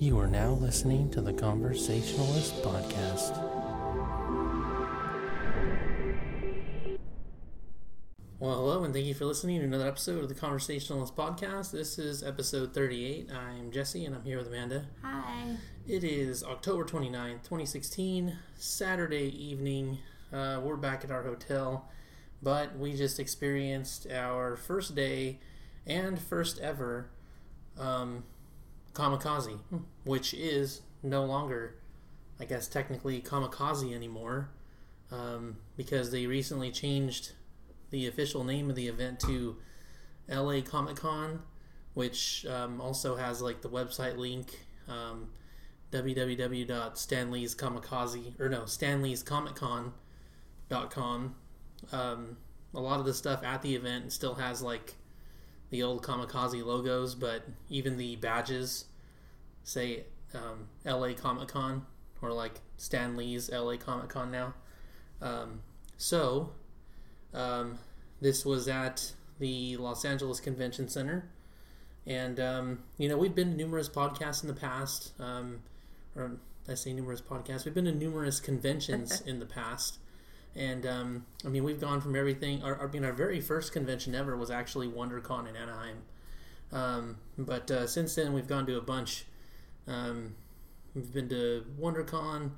You are now listening to the Conversationalist Podcast. Well, hello, and thank you for listening to another episode of the Conversationalist Podcast. This is episode 38. I'm Jesse, and I'm here with Amanda. Hi. It is October 29th, 2016, Saturday evening. Uh, we're back at our hotel, but we just experienced our first day and first ever um, Comikaze, which is no longer, I guess, technically Comikaze anymore, um, because they recently changed the official name of the event to LA Comic Con, which um, also has like the website link um, or no stanley's comic con.com um, a lot of the stuff at the event still has like the old Comikaze logos but even the badges say um, la comic con or like Stan Lee's la comic con now um, so um, this was at the Los Angeles Convention Center. And, um, you know, we've been to numerous podcasts in the past. Um, or I say numerous podcasts. We've been to numerous conventions in the past. And, um, I mean, we've gone from everything. Our, I mean, our very first convention ever was actually WonderCon in Anaheim. Um, but uh, since then, we've gone to a bunch. Um, we've been to WonderCon,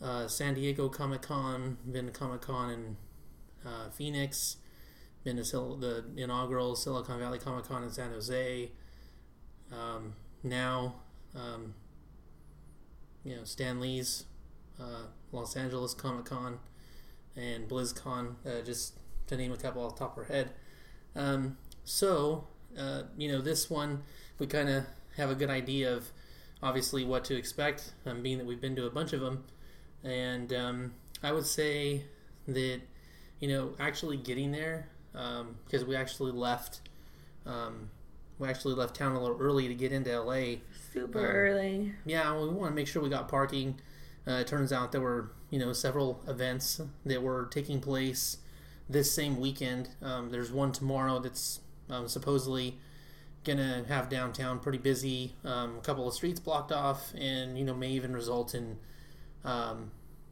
uh, San Diego Comic Con, been to Comic Con in uh, Phoenix, been to Sil- the inaugural Silicon Valley Comic Con in San Jose. Um, now, um, you know, Stan Lee's uh, Los Angeles Comic Con and BlizzCon, uh, just to name a couple off the top of our head. Um, so, uh, you know, this one, we kind of have a good idea of obviously what to expect, um, being that we've been to a bunch of them. And um, I would say that you know, actually getting there because um, we actually left. Um, we actually left town a little early to get into LA. Super um, early. Yeah, we want to make sure we got parking. Uh, it turns out there were you know several events that were taking place this same weekend. Um, there's one tomorrow that's um, supposedly gonna have downtown pretty busy. Um, a couple of streets blocked off, and you know may even result in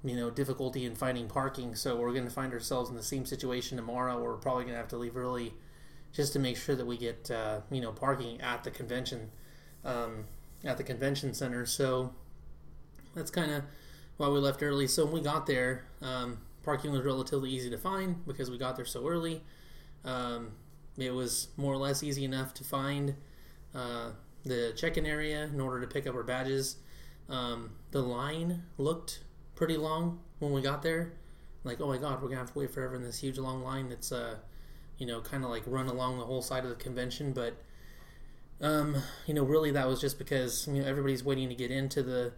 you know difficulty in finding parking. So we're to find ourselves in the same situation tomorrow. We're probably to have to leave early just to make sure that we get uh, you know parking at the convention um, at the convention center. So that's kind of why we left early. So when we got there, um, parking was relatively easy to find because we got there so early. It was more or less easy enough to find uh, the check-in area in order to pick up our badges. Um, the line looked pretty long when we got there. Like, oh my god, we're gonna have to wait forever in this huge long line that's, uh, you know, kind of like run along the whole side of the convention. But, um, you know, really that was just because you know everybody's waiting to get into the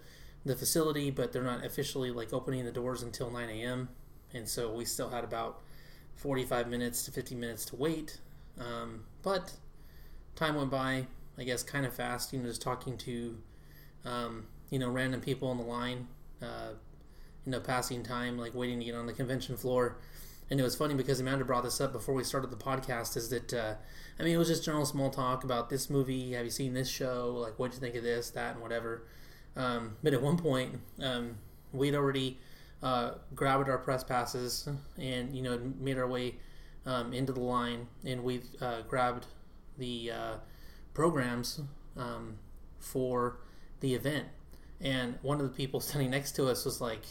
the facility, but they're not officially like opening the doors until 9 a.m. And so we still had about 45 minutes to 50 minutes to wait. Um, but time went by, I guess, kind of fast. You know, just talking to, um, you know, random people on the line. Uh, you know, passing time, like waiting to get on the convention floor. And it was funny because Amanda brought this up before we started the podcast. Is that uh, I mean, it was just general small talk about this movie. Have you seen this show? Like, what do you think of this, that, and whatever. Um, but at one point, um, we'd already uh, grabbed our press passes and you know made our way um, into the line, and we uh, grabbed the uh, programs um, for the event. And one of the people standing next to us was like,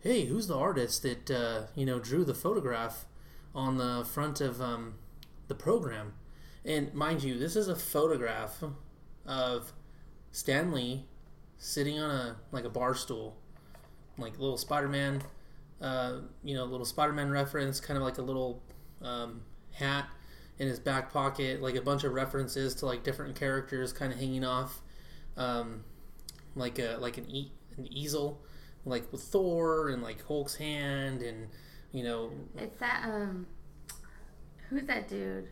hey, who's the artist that uh, you know drew the photograph on the front of um, the program? And mind you, this is a photograph of Stan Lee sitting on a like a bar stool, like little Spider-Man, uh, you know, little Spider-Man reference, kind of like a little um, hat in his back pocket, like a bunch of references to like different characters, kind of hanging off, um, like a like an e- an easel like with Thor and like Hulk's hand and you know. It's that um who's that dude?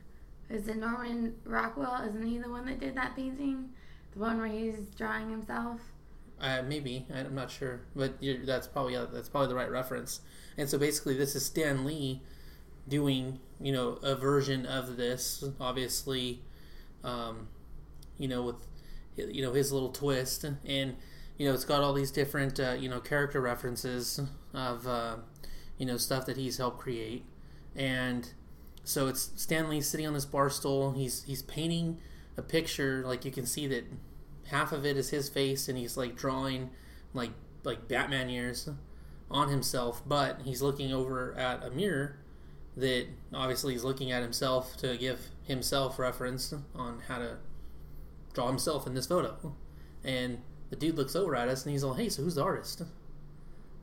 Is it Norman Rockwell? Isn't he the one that did that painting? The one where he's drawing himself? Uh, maybe. I'm not sure. But that's probably yeah, that's probably the right reference. And so basically this is Stan Lee doing you know a version of this obviously um, you know with you know his little twist, and you know it's got all these different uh, you know character references of uh, you know stuff that he's helped create, and so it's Stan Lee sitting on this bar stool. He's he's painting a picture. Like you can see that half of it is his face, and he's like drawing like like Batman ears on himself, but he's looking over at a mirror that obviously he's looking at himself to give himself reference on how to draw himself in this photo. And the dude looks over at us and he's like, "Hey, so who's the artist?" And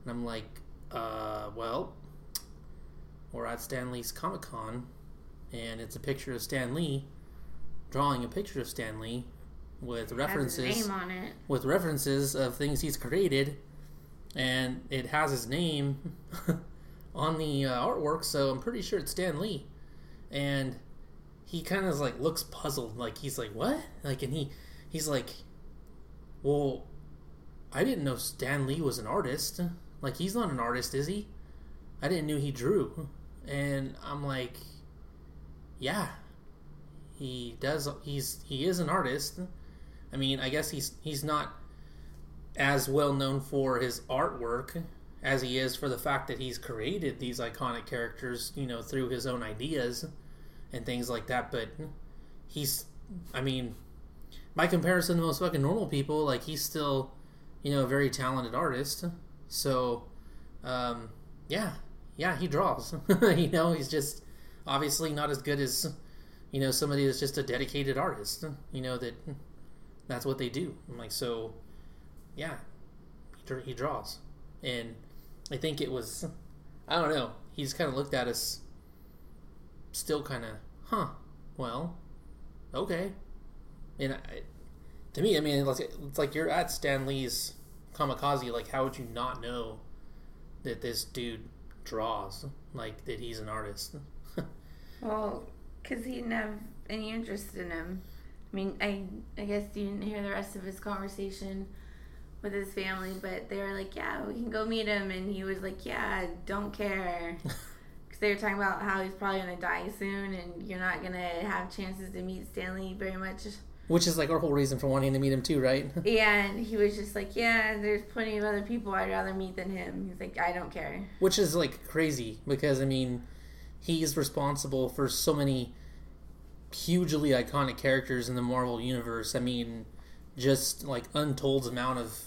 I'm like, "Uh, well, we're at Stan Lee's Comic Con, and it's a picture of Stan Lee drawing a picture of Stan Lee with references with references of things he's created, and it has his name on the uh, artwork. So I'm pretty sure it's Stan Lee, and he kind of like looks puzzled, like he's like, "What?" Like, and he he's like, "Well, I didn't know Stan Lee was an artist. Like, he's not an artist, is he? I didn't know he drew." And I'm like, "Yeah, he does. He's he is an artist." I mean, I guess he's he's not as well known for his artwork as he is for the fact that he's created these iconic characters, you know, through his own ideas and things like that. But he's, I mean, by comparison to most fucking normal people, like he's still, you know, a very talented artist. So, um, yeah, yeah, he draws. you know, he's just obviously not as good as, you know, somebody that's just a dedicated artist. You know that that's what they do. I'm like, so, yeah, he, he draws, and I think it was, I don't know. He just kind of looked at us, still kind of, huh? Well, okay. And I, to me, I mean, it's like you're at Stan Lee's Comikaze. Like, how would you not know that this dude draws? Like that he's an artist? well, because he didn't have any interest in him. I mean, I I guess you didn't hear the rest of his conversation with his family, but they were like, "Yeah, we can go meet him," and he was like, "Yeah, don't care," because they were talking about how he's probably gonna die soon, and you're not gonna have chances to meet Stan Lee very much. Which is like our whole reason for wanting to meet him too, right? yeah, and he was just like, "Yeah, there's plenty of other people I'd rather meet than him." He's like, "I don't care," which is like crazy because I mean, he's responsible for so many hugely iconic characters in the Marvel universe. I mean, just like untold amount of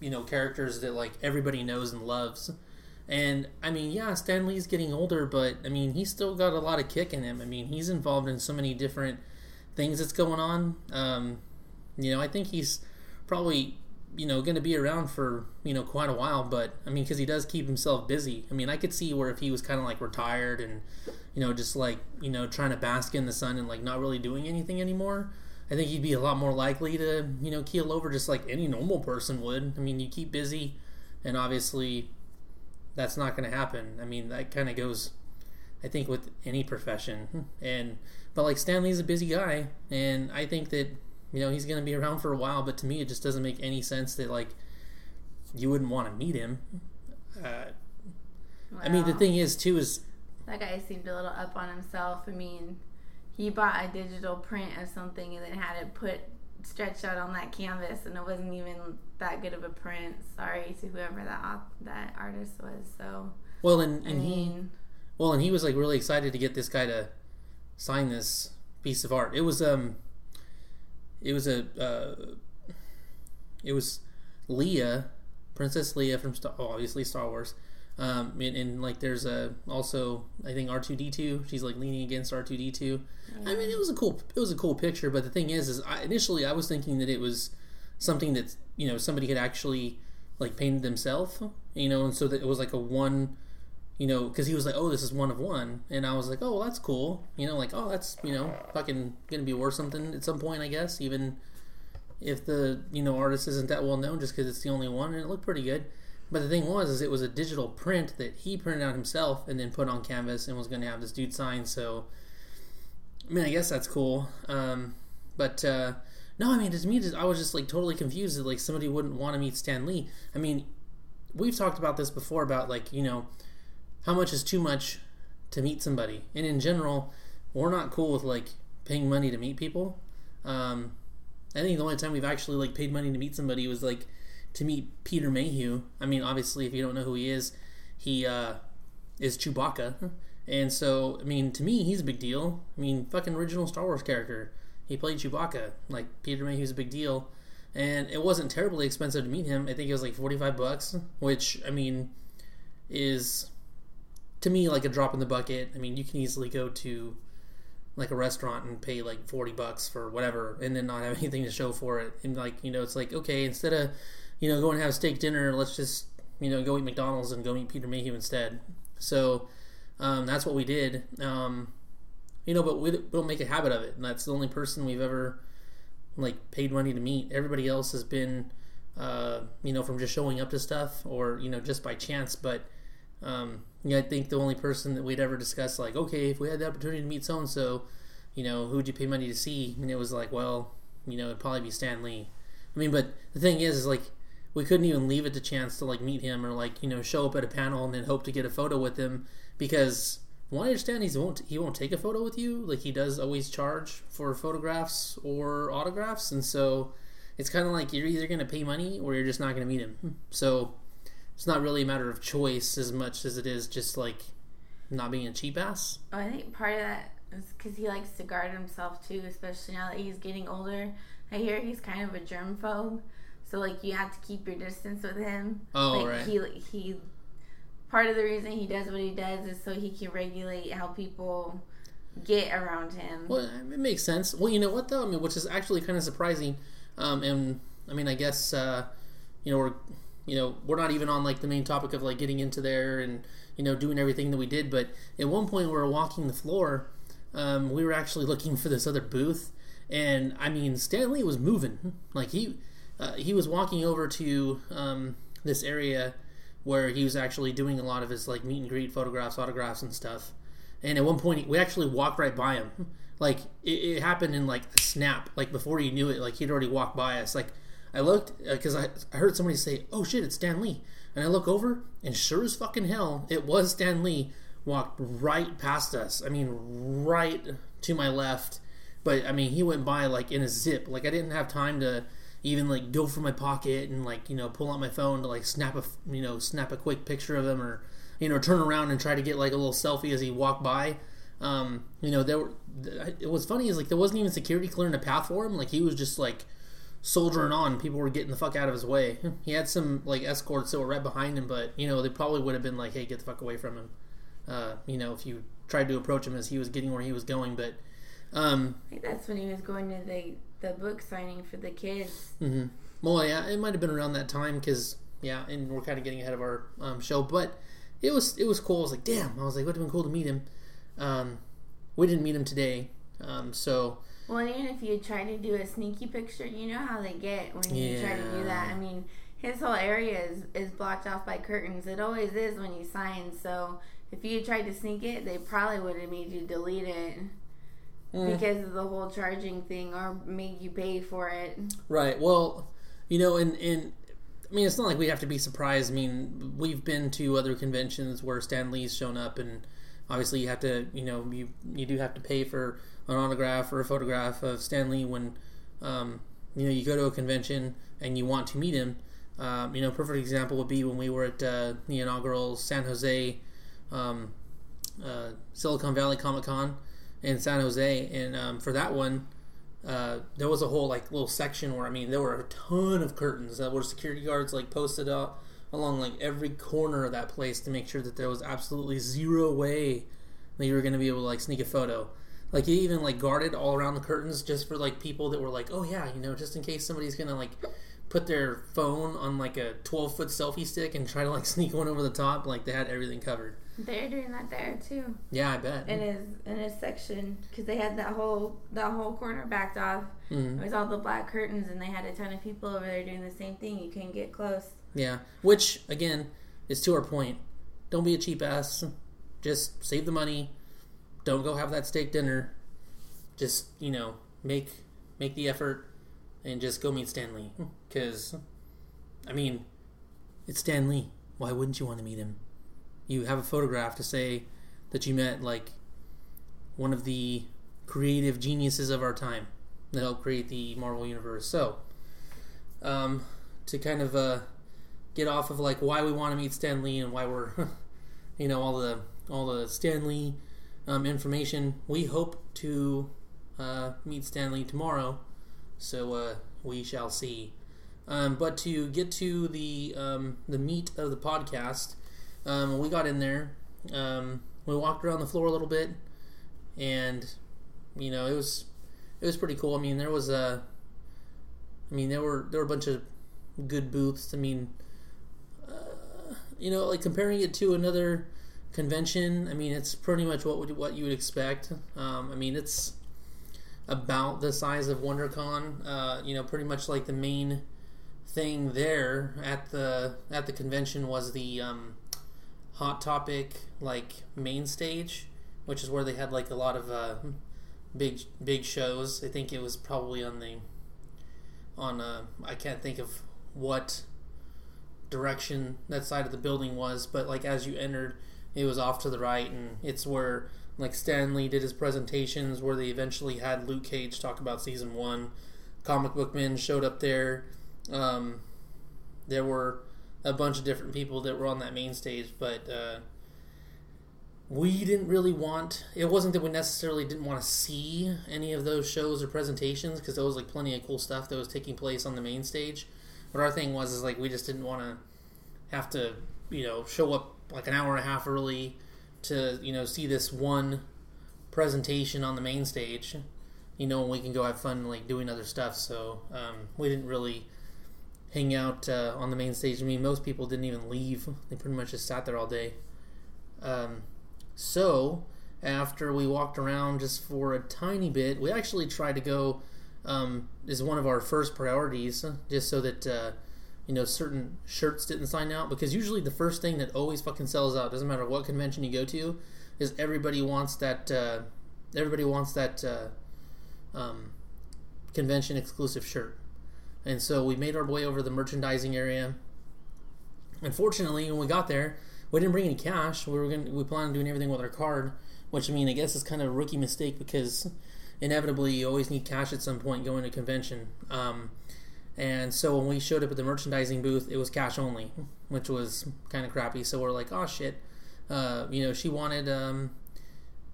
you know characters that like everybody knows and loves. And I mean, yeah, Stan Lee's getting older, but I mean, he's still got a lot of kick in him. I mean, he's involved in so many different things that's going on. Um, you know, I think he's probably you know going to be around for you know quite a while. But I mean, because he does keep himself busy. I mean, I could see where if he was kind of like retired and you know, just like, you know, trying to bask in the sun and like not really doing anything anymore, I think he'd be a lot more likely to, you know, keel over just like any normal person would. I mean, you keep busy, and obviously that's not going to happen. I mean, that kind of goes, I think, with any profession. And, but like Stan Lee's a busy guy, and I think that, you know, he's going to be around for a while, but to me, it just doesn't make any sense that, like, you wouldn't want to meet him. Uh, wow. I mean, the thing is, too, is that guy seemed a little up on himself. I mean, he bought a digital print of something and then had it put stretched out on that canvas, and it wasn't even that good of a print. Sorry to whoever that that artist was. So well, and, and mean, he well, and he was like really excited to get this guy to sign this piece of art. It was um, it was a uh, it was Leia, Princess Leia from Star, obviously Star Wars um, and, and, like there's a also I think R two D two. She's like leaning against R two D two. I mean, it was a cool it was a cool picture, but the thing is, is I, initially I was thinking that it was something that you know somebody had actually like painted themselves, you know, and so that it was like a one, you know, because he was like, oh, this is one of one, and I was like, oh, well, that's cool, you know, like oh, that's you know, fucking gonna be worth something at some point, I guess, even if the you know artist isn't that well known, just because it's the only one, and it looked pretty good. But the thing was, is it was a digital print that he printed out himself and then put on canvas and was going to have this dude sign. So, I mean, I guess that's cool. Um, but uh, no, I mean, to me, I was just like totally confused that like somebody wouldn't want to meet Stan Lee. I mean, we've talked about this before about like you know how much is too much to meet somebody, and in general, we're not cool with like paying money to meet people. Um, I think the only time we've actually like paid money to meet somebody was like to meet Peter Mayhew. I mean, obviously, if you don't know who he is, he uh, is Chewbacca, and so I mean, to me, he's a big deal. I mean, fucking original Star Wars character. He played Chewbacca. Like Peter Mayhew's a big deal, and it wasn't terribly expensive to meet him. I think it was like forty five bucks, which I mean, is to me like a drop in the bucket. I mean, you can easily go to like a restaurant and pay like 40 bucks for whatever and then not have anything to show for it and like you know it's like okay instead of you know go and have a steak dinner let's just you know go eat mcdonald's and go meet peter mayhew instead. So um, that's what we did. Um, you know but we don't make a habit of it. And that's the only person we've ever like paid money to meet. Everybody else has been uh, you know from just showing up to stuff or you know just by chance. But um, yeah, I think the only person that we'd ever discussed, like, okay, if we had the opportunity to meet so and so, you know, who would you pay money to see? And it was like, well, you know, it'd probably be Stan Lee. I mean, but the thing is, is like, we couldn't even leave it to chance to like meet him or like you know show up at a panel and then hope to get a photo with him because well, I understand he won't he won't take a photo with you like he does always charge for photographs or autographs and so it's kind of like you're either going to pay money or you're just not going to meet him so it's not really a matter of choice as much as it is just like not being a cheap ass. Oh, I think part of that is because he likes to guard himself too, especially now that he's getting older. I hear he's kind of a germphobe, so like you have to keep your distance with him. Oh, like, right. He he. Part of the reason he does what he does is so he can regulate how people get around him. Well, it makes sense. Well, you know what though? I mean, which is actually kind of surprising. Um, and I mean, I guess uh, you know we're you know we're not even on like the main topic of like getting into there and you know doing everything that we did but at one point we were walking the floor um, we were actually looking for this other booth and i mean Stan Lee was moving like he uh, he was walking over to um, this area where he was actually doing a lot of his like meet and greet photographs autographs and stuff and at one point we actually walked right by him like it, it happened in like a snap like before you knew it like he'd already walked by us like I looked because uh, I, I heard somebody say, "Oh shit, it's Stan Lee," and I look over, and sure as fucking hell, it was Stan Lee. Walked right past us. I mean, right to my left. But I mean, he went by like in a zip. Like I didn't have time to even like go for my pocket and like you know pull out my phone to like snap a you know snap a quick picture of him or you know turn around and try to get like a little selfie as he walked by. Um, you know, there were. It was funny is like there wasn't even security clearing a path for him. Like he was just like soldiering on. People were getting the fuck out of his way. He had some like escorts that were right behind him, but you know they probably would have been like, "Hey, get the fuck away from him." Uh, you know, if you tried to approach him as he was getting where he was going, but um, that's when he was going to the the book signing for the kids. Mm-hmm. Well, yeah, it might have been around that time because yeah, and we're kind of getting ahead of our um, show, but it was it was cool. I was like, damn, I was like, would have been cool to meet him. Um, we didn't meet him today, um, so well, even if you try to do a sneaky picture, you know how they get when you yeah. try to do that. I mean, his whole area is, is blocked off by curtains. It always is when you sign. So if you tried to sneak it, they probably would have made you delete it mm. because of the whole charging thing or made you pay for it. Right. Well, you know, and, and I mean, it's not like we have to be surprised. I mean, we've been to other conventions where Stan Lee's shown up, and obviously you have to, you know, you you do have to pay for an autograph or a photograph of Stan Lee when um, you know you go to a convention and you want to meet him. Um, you know, perfect example would be when we were at uh, the inaugural San Jose um, uh, Silicon Valley Comic Con in San Jose, and um, for that one, uh, there was a whole like little section where I mean there were a ton of curtains that were security guards like posted up along like every corner of that place to make sure that there was absolutely zero way that you were going to be able to like sneak a photo. Like he even like guarded all around the curtains just for like people that were like, oh yeah, you know, just in case somebody's gonna like put their phone on like a 12 foot selfie stick and try to like sneak one over the top. Like they had everything covered. They're doing that there too. Yeah, I bet. In his in his section because they had that whole that whole corner backed off. Mm-hmm. It was all the black curtains, and they had a ton of people over there doing the same thing. You couldn't get close. Yeah, which again is to our point. Don't be a cheap ass. Just save the money don't go have that steak dinner. Just you know, make make the effort and just go meet Stan Lee. Because, I mean, it's Stan Lee. Why wouldn't you want to meet him? You have a photograph to say that you met like one of the creative geniuses of our time. that helped create the Marvel universe. So, um, to kind of uh, get off of like why we want to meet Stan Lee and why we're, you know, all the all the Stan Lee um, information. We hope to uh, meet Stan Lee tomorrow, so uh, we shall see. Um, but to get to the um, the meat of the podcast, um, we got in there. Um, we walked around the floor a little bit, and you know it was it was pretty cool. I mean, there was a, I mean there were there were a bunch of good booths. I mean, uh, you know, like comparing it to another convention. I mean, it's pretty much what would, what you would expect. Um, I mean, it's about the size of WonderCon. Uh, you know, pretty much like the main thing there at the at the convention was the um, hot topic like main stage, which is where they had like a lot of uh, big big shows. I think it was probably on the on uh, I can't think of what direction that side of the building was, but like as you entered, it was off to the right, and it's where like Stan Lee did his presentations, where they eventually had Luke Cage talk about season one. Comic Book Men showed up there. Um, there were a bunch of different people that were on that main stage, but uh, we didn't really want. It wasn't that we necessarily didn't want to see any of those shows or presentations because there was like plenty of cool stuff that was taking place on the main stage. But our thing was is like we just didn't want to have to you know show up like an hour and a half early to you know see this one presentation on the main stage. You know, and we can go have fun like doing other stuff. So um, we didn't really hang out uh, on the main stage. I mean, most people didn't even leave; they pretty much just sat there all day. Um, so after we walked around just for a tiny bit, we actually tried to go. Um, is one of our first priorities, just so that uh, you know certain shirts didn't sign out. Because usually the first thing that always fucking sells out, doesn't matter what convention you go to, is everybody wants that. Uh, everybody wants that uh, um, convention exclusive shirt. And so we made our way over to the merchandising area. Unfortunately, when we got there, we didn't bring any cash. We were going we planned on doing everything with our card, which I mean, I guess is kind of a rookie mistake because inevitably you always need cash at some point going to convention. Um, and so when we showed up at the merchandising booth, it was cash only, which was kind of crappy. So we're like, oh shit. Uh, you know, she wanted um,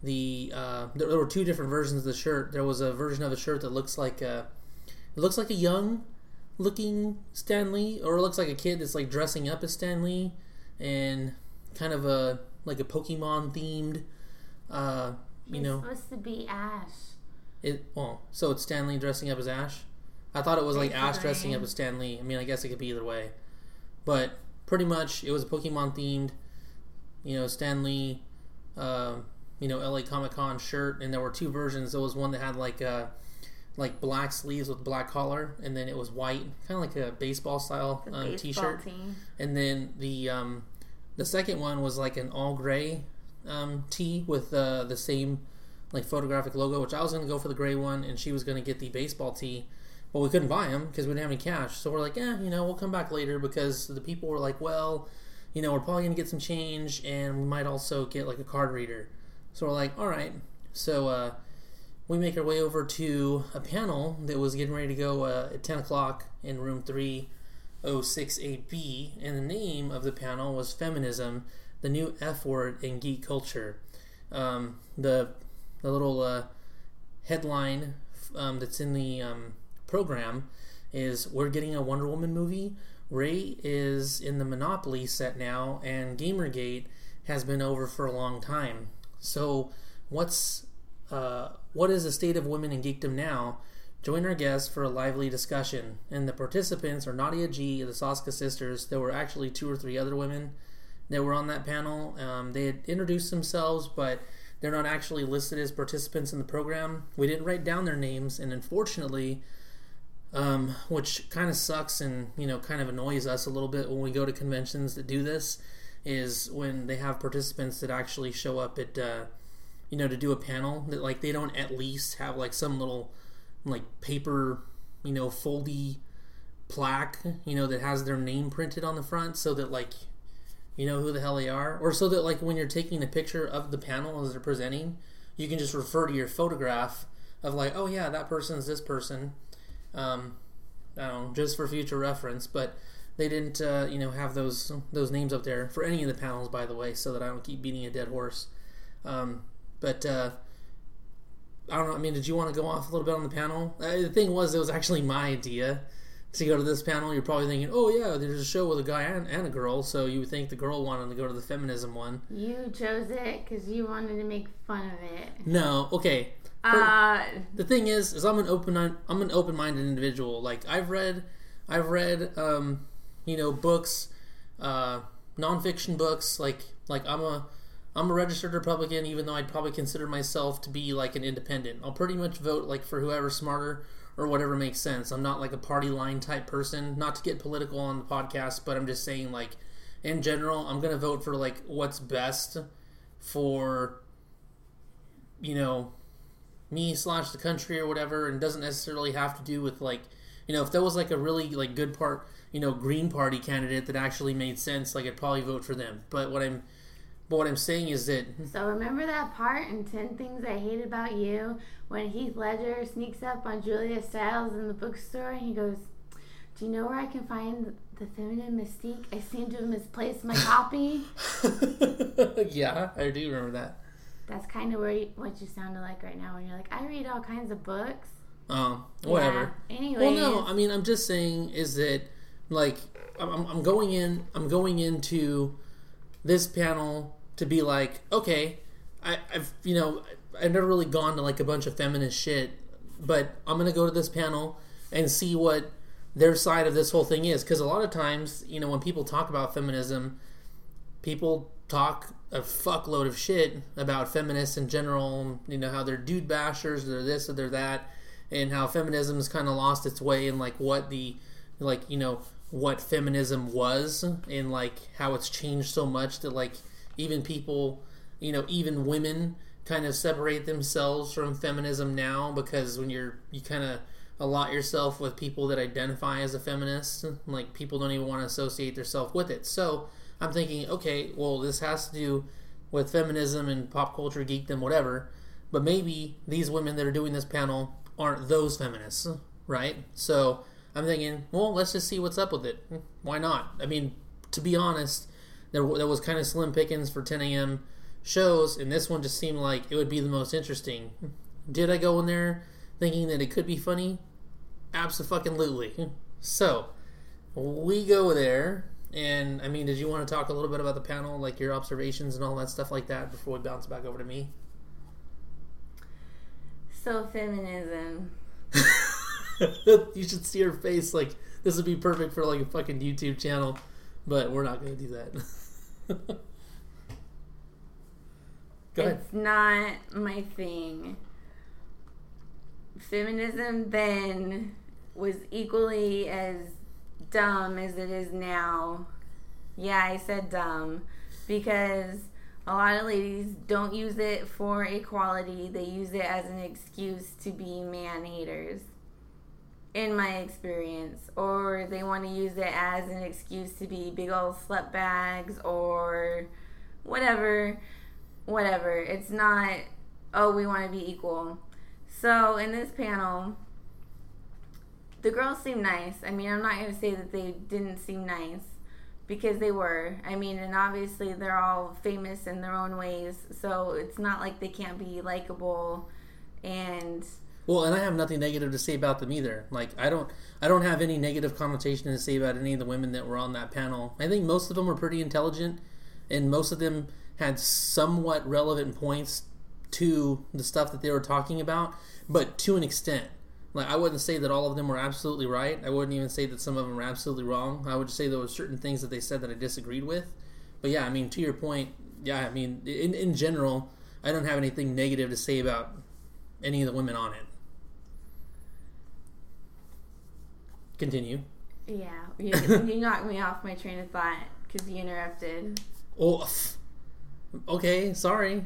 the. Uh, there, there, were two different versions of the shirt. There was a version of the shirt that looks like a, it looks like a young looking Stan Lee, or it looks like a kid that's like dressing up as Stan Lee, and kind of a like a Pokemon themed. Uh, you He's know, supposed to be Ash. it well, so it's Stan Lee dressing up as Ash. I thought it was like Ash dressing up as Stan Lee. I mean, I guess it could be either way, but pretty much it was a Pokemon themed. You know, Stan Lee, uh, you know, LA Comic Con shirt, and there were two versions. There was one that had like uh, like black sleeves with black collar, and then it was white, kind of like a baseball style um, baseball T-shirt. team. And then the um, the second one was like an all gray um, tee with uh, the same like photographic logo. Which I was to go for the gray one, and she was to get the baseball tee. But we couldn't buy them because we didn't have any cash. So we're like, yeah, you know, we'll come back later because the people were like, well, you know, we're probably to get some change, and we might also get like a card reader. So we're like, all right. So uh, we make our way over to a panel that was getting ready to go uh, at 10 o'clock in room 3068B, and the name of the panel was Feminism, the New F Word in Geek Culture. Um, the, the little uh, headline um, that's in the um, program is We're getting a Wonder Woman movie. Rey is in the Monopoly set now, and Gamergate has been over for a long time. So, what's uh, what is the state of women in geekdom now? Join our guests for a lively discussion. And the participants are Nadia G, the Soska sisters. There were actually two or three other women that were on that panel. Um, they had introduced themselves, but they're not actually listed as participants in the program. We didn't write down their names, and unfortunately, um, which kind of sucks and you know kind of annoys us a little bit when we go to conventions that do this, is when they have participants that actually show up at uh, you know to do a panel that like they don't at least have like some little like paper you know foldy plaque you know that has their name printed on the front so that like you know who the hell they are or so that like when you're taking a picture of the panel as they're presenting you can just refer to your photograph of like, oh yeah, that person's this person. Um, I don't know, just for future reference, but they didn't, uh, you know, have those those names up there for any of the panels, by the way, so that I don't keep beating a dead horse. Um, but uh, I don't know. I mean, did you want to go off a little bit on the panel? Uh, the thing was, it was actually my idea to go to this panel. You're probably thinking, oh yeah, there's a show with a guy and, and a girl, so you would think the girl wanted to go to the feminism one. You chose it because you wanted to make fun of it. No, okay. Uh, the thing is, is I'm an open I'm an open minded individual. Like I've read, I've read, um, you know, books, uh, nonfiction books. Like like I'm a I'm a registered Republican, even though I'd probably consider myself to be like an independent. I'll pretty much vote like for whoever's smarter or whatever makes sense. I'm not like a party line type person. Not to get political on the podcast, but I'm just saying like in general, I'm gonna vote for like what's best for you know me slash the country or whatever, and doesn't necessarily have to do with like you know if that was like a really like good part you know Green Party candidate that actually made sense, like I'd probably vote for them. But what I'm but what I'm saying is that. So remember that part in Ten Things I Hate About You when Heath Ledger sneaks up on Julia Stiles in the bookstore and he goes, "Do you know where I can find the feminine mystique? I seem to have misplaced my copy." yeah, I do remember that. That's kind of where you, what you sounded like right now when you're like, "I read all kinds of books." Um, whatever. Yeah. Anyway. Well, no, I mean, I'm just saying is that like I'm, I'm going in, I'm going into this panel to be like, okay, I, I've you know I've never really gone to like a bunch of feminist shit, but I'm gonna go to this panel and see what their side of this whole thing is because a lot of times you know when people talk about feminism, people talk a fuckload of shit about feminists in general. You know how they're dude bashers, they're this or they're that, and how feminism has kind of lost its way and like what the like you know what feminism was and like how it's changed so much that like even people, you know, even women kind of separate themselves from feminism now because when you're you kind of allot yourself with people that identify as a feminist, like people don't even want to associate themselves with it. So I'm thinking, okay, well, this has to do with feminism and pop culture geekdom, whatever. But maybe these women that are doing this panel aren't those feminists, right? So I'm thinking, well, let's just see what's up with it. Why not? I mean, to be honest, there, there was kind of slim pickings for 10 a.m. shows, and this one just seemed like it would be the most interesting. Did I go in there thinking that it could be funny? Absolutely. So, we go there, and I mean, did you want to talk a little bit about the panel, like your observations and all that stuff like that, before we bounce back over to me? So, feminism. you should see her face. Like, this would be perfect for like a fucking YouTube channel, but we're not going to do that. It's not my thing. Feminism then was equally as dumb as it is now. Yeah, I said dumb because a lot of ladies don't use it for equality. They use it as an excuse to be man haters, in my experience. Or they want to use it as an excuse to be big old slut bags or whatever whatever. It's not, oh, we want to be equal. So in this panel, the girls seem nice. I mean, I'm not going to say that they didn't seem nice because they were. I mean, and obviously they're all famous in their own ways. So it's not like they can't be likable and well, and I have nothing negative to say about them either. Like I don't I don't have any negative connotation to say about any of the women that were on that panel. I think most of them were pretty intelligent and most of them had somewhat relevant points to the stuff that they were talking about, but to an extent. Like I wouldn't say that all of them were absolutely right. I wouldn't even say that some of them were absolutely wrong. I would say there were certain things that they said that I disagreed with. But yeah, I mean, to your point, yeah, I mean, in in general, I don't have anything negative to say about any of the women on it. Continue. Yeah, you, you knocked me off my train of thought because you interrupted. Oh, okay, sorry.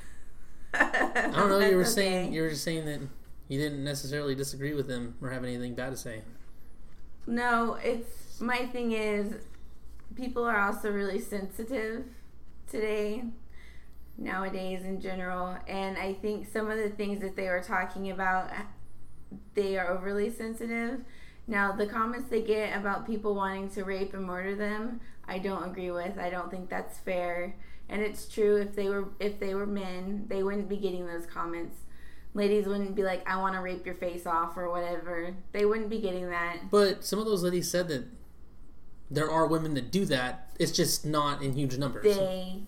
I don't know. You were okay. saying you were just saying that you didn't necessarily disagree with him or have anything bad to say. No, it's my thing is people are also really sensitive today. nowadays in general. And I think some of the things that they were talking about, they are overly sensitive. Now, the comments they get about people wanting to rape and murder them, I don't agree with. I don't think that's fair. And it's true if they were if they were men, they wouldn't be getting those comments. Ladies wouldn't be like, "I want to rape your face off" or whatever. They wouldn't be getting that. But some of those ladies said that there are women that do that. It's just not in huge numbers. They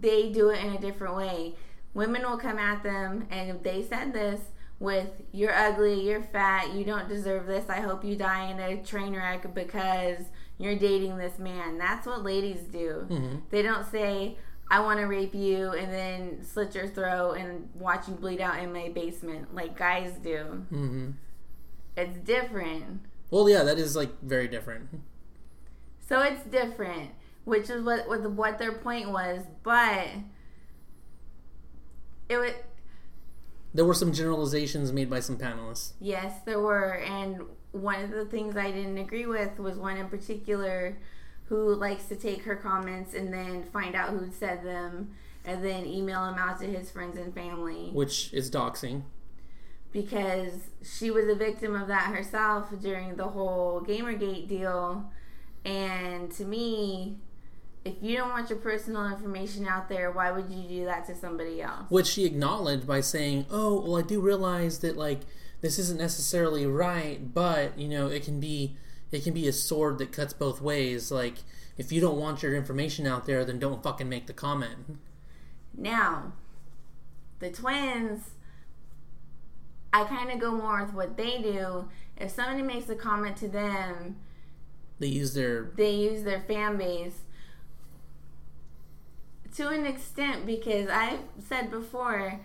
they do it in a different way. Women will come at them, and if they said this with "You're ugly, you're fat, you don't deserve this. I hope you die in a train wreck because you're dating this man." That's what ladies do. Mm-hmm. They don't say. I want to rape you and then slit your throat and watch you bleed out in my basement like guys do. Mm-hmm. It's different. Well, yeah, that is like very different. So it's different, which is what what, the, what their point was. But it would There were some generalizations made by some panelists. yes, there were, and one of the things I didn't agree with was one in particular who likes to take her comments and then find out who said them and then email them out to his friends and family which is doxing. because she was a victim of that herself during the whole Gamergate deal. And to me, if you don't want your personal information out there, why would you do that to somebody else? Which she acknowledged by saying, "Oh, well, I do realize that like this isn't necessarily right, but you know, it can be it can be a sword that cuts both ways. Like if you don't want your information out there, then don't fucking make the comment." Now, the twins, I kind of go more with what they do. If somebody makes a comment to them, They use their they use their fan base to an extent because I've said before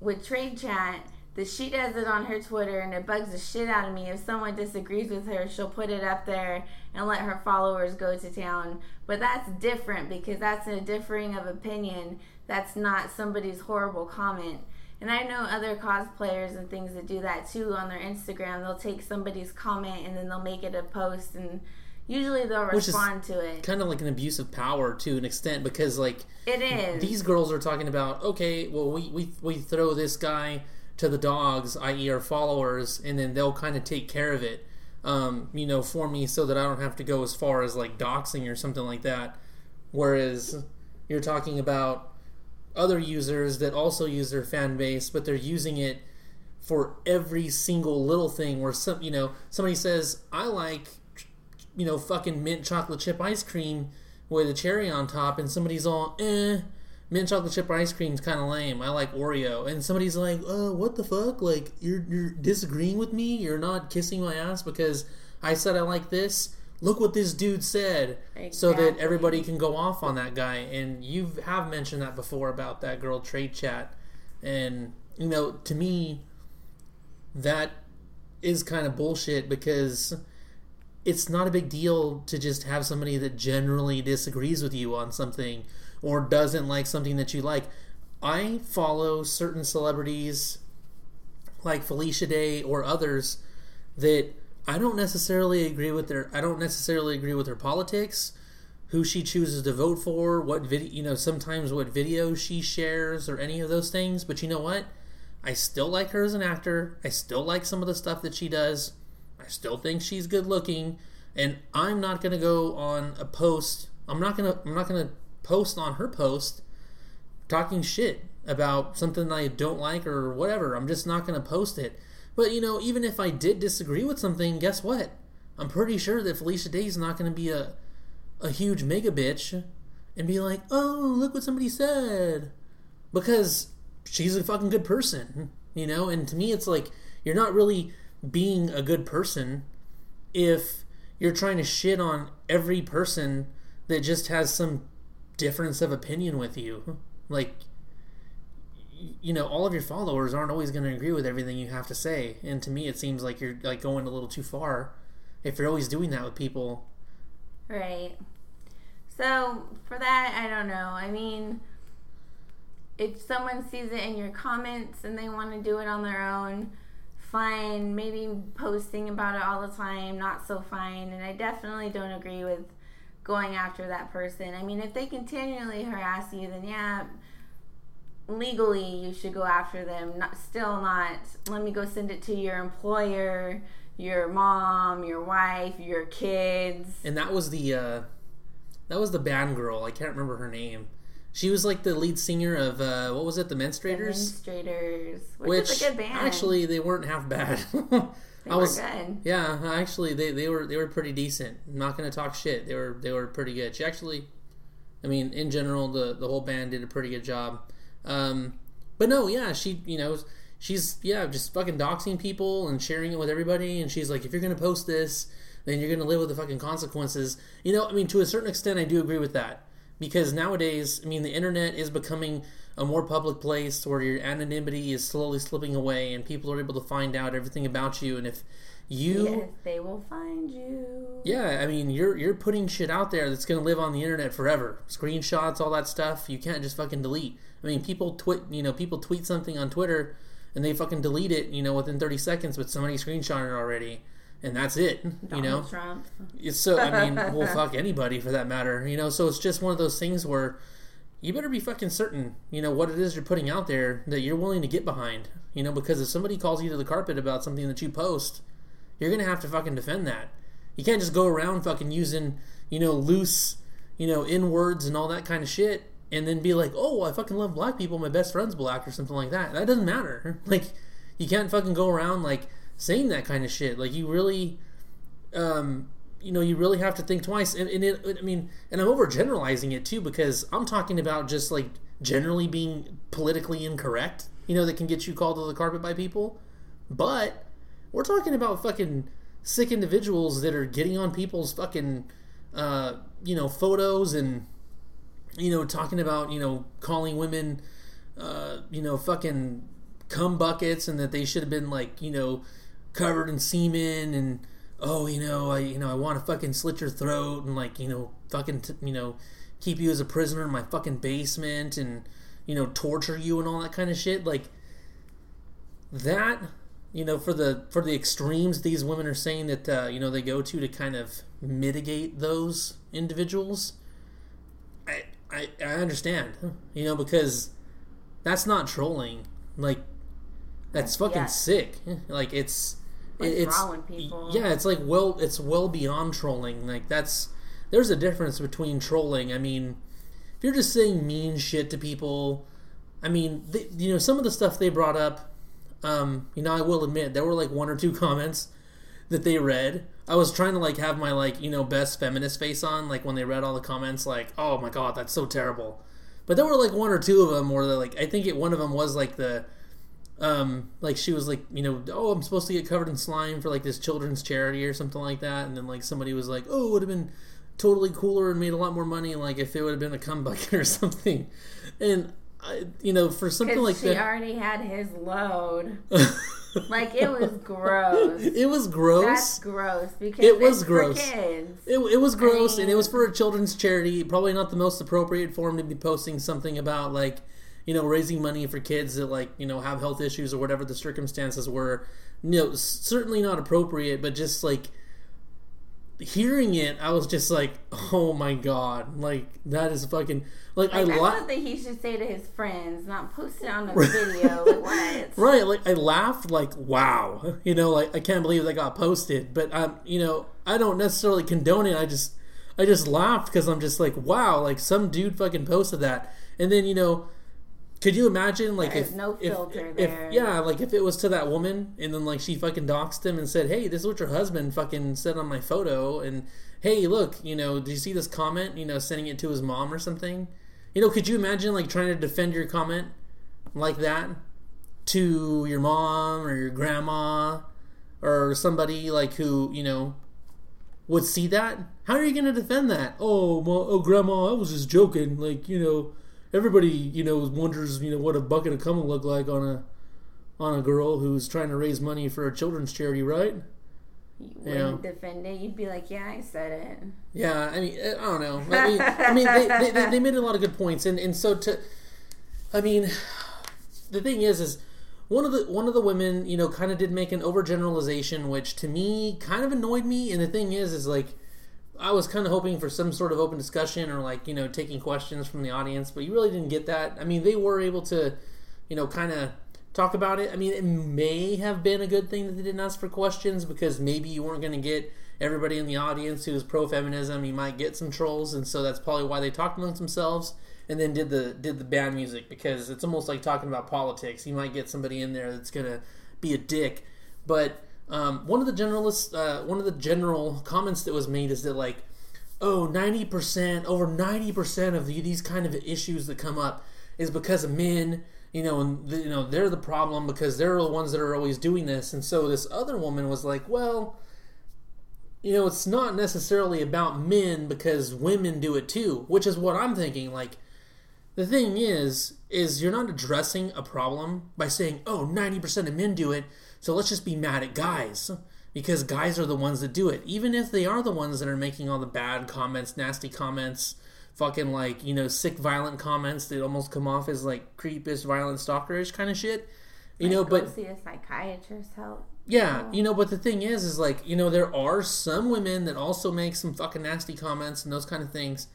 with Trade Chat that she does it on her Twitter and it bugs the shit out of me. If someone disagrees with her, she'll put it up there and let her followers go to town. But that's different because that's a differing of opinion. That's not somebody's horrible comment. And I know other cosplayers and things that do that too on their Instagram. They'll take somebody's comment and then they'll make it a post and usually they'll Which respond to it. kind of like an abuse of power to an extent because like It is. these girls are talking about okay well we, we we throw this guy to the dogs i.e our followers and then they'll kind of take care of it um, you know for me so that i don't have to go as far as like doxing or something like that whereas you're talking about other users that also use their fan base but they're using it for every single little thing where some you know somebody says i like you know fucking mint chocolate chip ice cream with a cherry on top and somebody's all eh mint chocolate chip ice cream's kind of lame. I like oreo. And somebody's like uh what the fuck? Like you're you're disagreeing with me? You're not kissing my ass because i said i like this? Look what this dude said. So that everybody can go off on that guy. And you have mentioned that before about that girl trade chat. And you know to me that is kind of bullshit because it's not a big deal to just have somebody that generally disagrees with you on something or doesn't like something that you like. I follow certain celebrities like Felicia Day or others that I don't necessarily agree with their I don't necessarily agree with her politics, who she chooses to vote for, what video, you know, sometimes what videos she shares or any of those things, but you know what? I still like her as an actor. I still like some of the stuff that she does. I still think she's good looking, and I'm not gonna go on a post. I'm not gonna. I'm not gonna post on her post talking shit about something I don't like or whatever. I'm just not gonna post it. But you know, even if I did disagree with something, guess what? I'm pretty sure that Felicia Day is not gonna be a a huge mega bitch and be like, "Oh, look what somebody said," because she's a fucking good person, you know. And to me, it's like you're not really being a good person if you're trying to shit on every person that just has some difference of opinion with you. Like, you know, all of your followers aren't always going to agree with everything you have to say. And to me, it seems like you're like going a little too far if you're always doing that with people. Right. So for that, I don't know. I mean, if someone sees it in your comments and they want to do it on their own, fine. Maybe posting about it all the time, not so fine. And I definitely don't agree with going after that person. I mean, if they continually harass you, then yeah, legally you should go after them. Not still not. Let me go send it to your employer, your mom, your wife, your kids. And that was the uh, that was the band girl. I can't remember her name. She was like the lead singer of uh, what was it, the Menstruators? The Menstruators, which, which is a good band. actually they weren't half bad. they I was good. yeah, actually they, they were they were pretty decent. I'm not gonna talk shit. They were they were pretty good. She actually, I mean, in general, the the whole band did a pretty good job. Um, but no, yeah, she you know she's yeah just fucking doxing people and sharing it with everybody. And she's like, if you're gonna post this, then you're gonna live with the fucking consequences. You know, I mean, to a certain extent, I do agree with that because nowadays, I mean, the internet is becoming a more public place where your anonymity is slowly slipping away and people are able to find out everything about you. And if you Yes, they will find you. yeah, I mean, you're you're putting shit out there that's gonna live on the internet forever. Screenshots, all that stuff, you can't just fucking delete. I mean, people tweet, you know, people tweet something on Twitter and they fucking delete it, you know, within 30 seconds, but somebody screenshot it already, and that's it. you know, Trump. it's so. I mean, well, fuck anybody for that matter. You know, so it's just one of those things where you better be fucking certain, you know, what it is you're putting out there that you're willing to get behind. You know, because if somebody calls you to the carpet about something that you post, you're gonna have to fucking defend that. You can't just go around fucking using, you know, loose, you know, in words and all that kind of shit, and then be like, oh, I fucking love black people. My best friend's black or something like that. That doesn't matter. Like, you can't fucking go around like saying that kind of shit. Like, you really, um, you know, you really have to think twice. And, and it, I mean, and I'm overgeneralizing it too because I'm talking about just like generally being politically incorrect. You know, that can get you called to the carpet by people. But we're talking about fucking sick individuals that are getting on people's fucking, uh, you know, photos and, you know, talking about, you know, calling women, uh, you know, fucking cum buckets and that they should have been like, you know, covered in semen and, oh, you know, I, you know, I want to fucking slit your throat and like, you know, fucking, t- you know, keep you as a prisoner in my fucking basement and, you know, torture you and all that kind of shit. Like, that you know for the for the extremes these women are saying that uh, you know they go to to kind of mitigate those individuals I, I i understand you know because that's not trolling like that's fucking Yeah. sick like it's What's it's with people? yeah it's like well it's well beyond trolling like that's there's a difference between trolling i mean if you're just saying mean shit to people i mean they, you know some of the stuff they brought up um, you know, I will admit there were like one or two comments that they read. I was trying to like have my like you know best feminist face on, like when they read all the comments, like oh my god, that's so terrible. But there were like one or two of them where they're like, I think it, one of them was like the, um, like she was like you know oh I'm supposed to get covered in slime for like this children's charity or something like that, and then like somebody was like oh it would have been totally cooler and made a lot more money like if it would have been a cum bucket or something, and. I, you know, for something like she that, already had his load. Like it was gross. it was gross. That's gross because It was gross. It, it was gross, and it was for a children's charity. Probably not the most appropriate form to be posting something about, like, you know, raising money for kids that, like, you know, have health issues or whatever the circumstances were. You know, certainly not appropriate, but just like hearing it, I was just like, oh my god, like that is fucking like I Like, that's laughed. something he should say to his friends, not post it on a video. like what? Right, like I laughed, like wow, you know, like I can't believe that got posted. But um, you know, I don't necessarily condone it. I just, I just laughed because I'm just like, wow, like some dude fucking posted that, and then you know, could you imagine like There's if no if, filter if there. yeah, like if it was to that woman, and then like she fucking doxed him and said, hey, this is what your husband fucking said on my photo, and hey, look, you know, did you see this comment? You know, sending it to his mom or something. You know, could you imagine like trying to defend your comment like that to your mom or your grandma or somebody like who you know would see that? How are you going to defend that? Oh, ma, oh, grandma, I was just joking. Like you know, everybody you know wonders you know what a bucket of cum would look like on a on a girl who's trying to raise money for a children's charity, right? You Yeah. wouldn't defend it. You'd be like, yeah, I said it. Yeah, I mean, eh, I don't know. I mean, I mean, they, they, they, they made a lot of good points, and, and so to, I mean, the thing is, is one of the one of the women, you know, kind of did make an overgeneralization, which to me kind of annoyed me. And the thing is, is like, I was kind of hoping for some sort of open discussion or like you know taking questions from the audience, but you really didn't get that. I mean, they were able to, you know, kind of talk about it. I mean, it may have been a good thing that they didn't ask for questions because maybe you weren't going to get everybody in the audience who's pro feminism. You might get some trolls, and so that's probably why they talked amongst themselves and then did the did the band music because it's almost like talking about politics. You might get somebody in there that's going to be a dick, but um, one of the generalists, uh, one of the general comments that was made is that like, oh, 90%, over 90% of the, these kind of issues that come up is because of men, you know, and the, you know they're the problem because they're the ones that are always doing this. And so this other woman was like, well, you know, it's not necessarily about men because women do it too, which is what I'm thinking. Like, the thing is, is you're not addressing a problem by saying, oh, 90% of men do it, so let's just be mad at guys because guys are the ones that do it. Even if they are the ones that are making all the bad comments, nasty comments, fucking like, you know, sick, violent comments that almost come off as like creepish, violent, stalkerish kind of shit. You like, know, but see a psychiatrist help. yeah, you know, but the thing is, is like, you know, there are some women that also make some fucking nasty comments and those kind of things.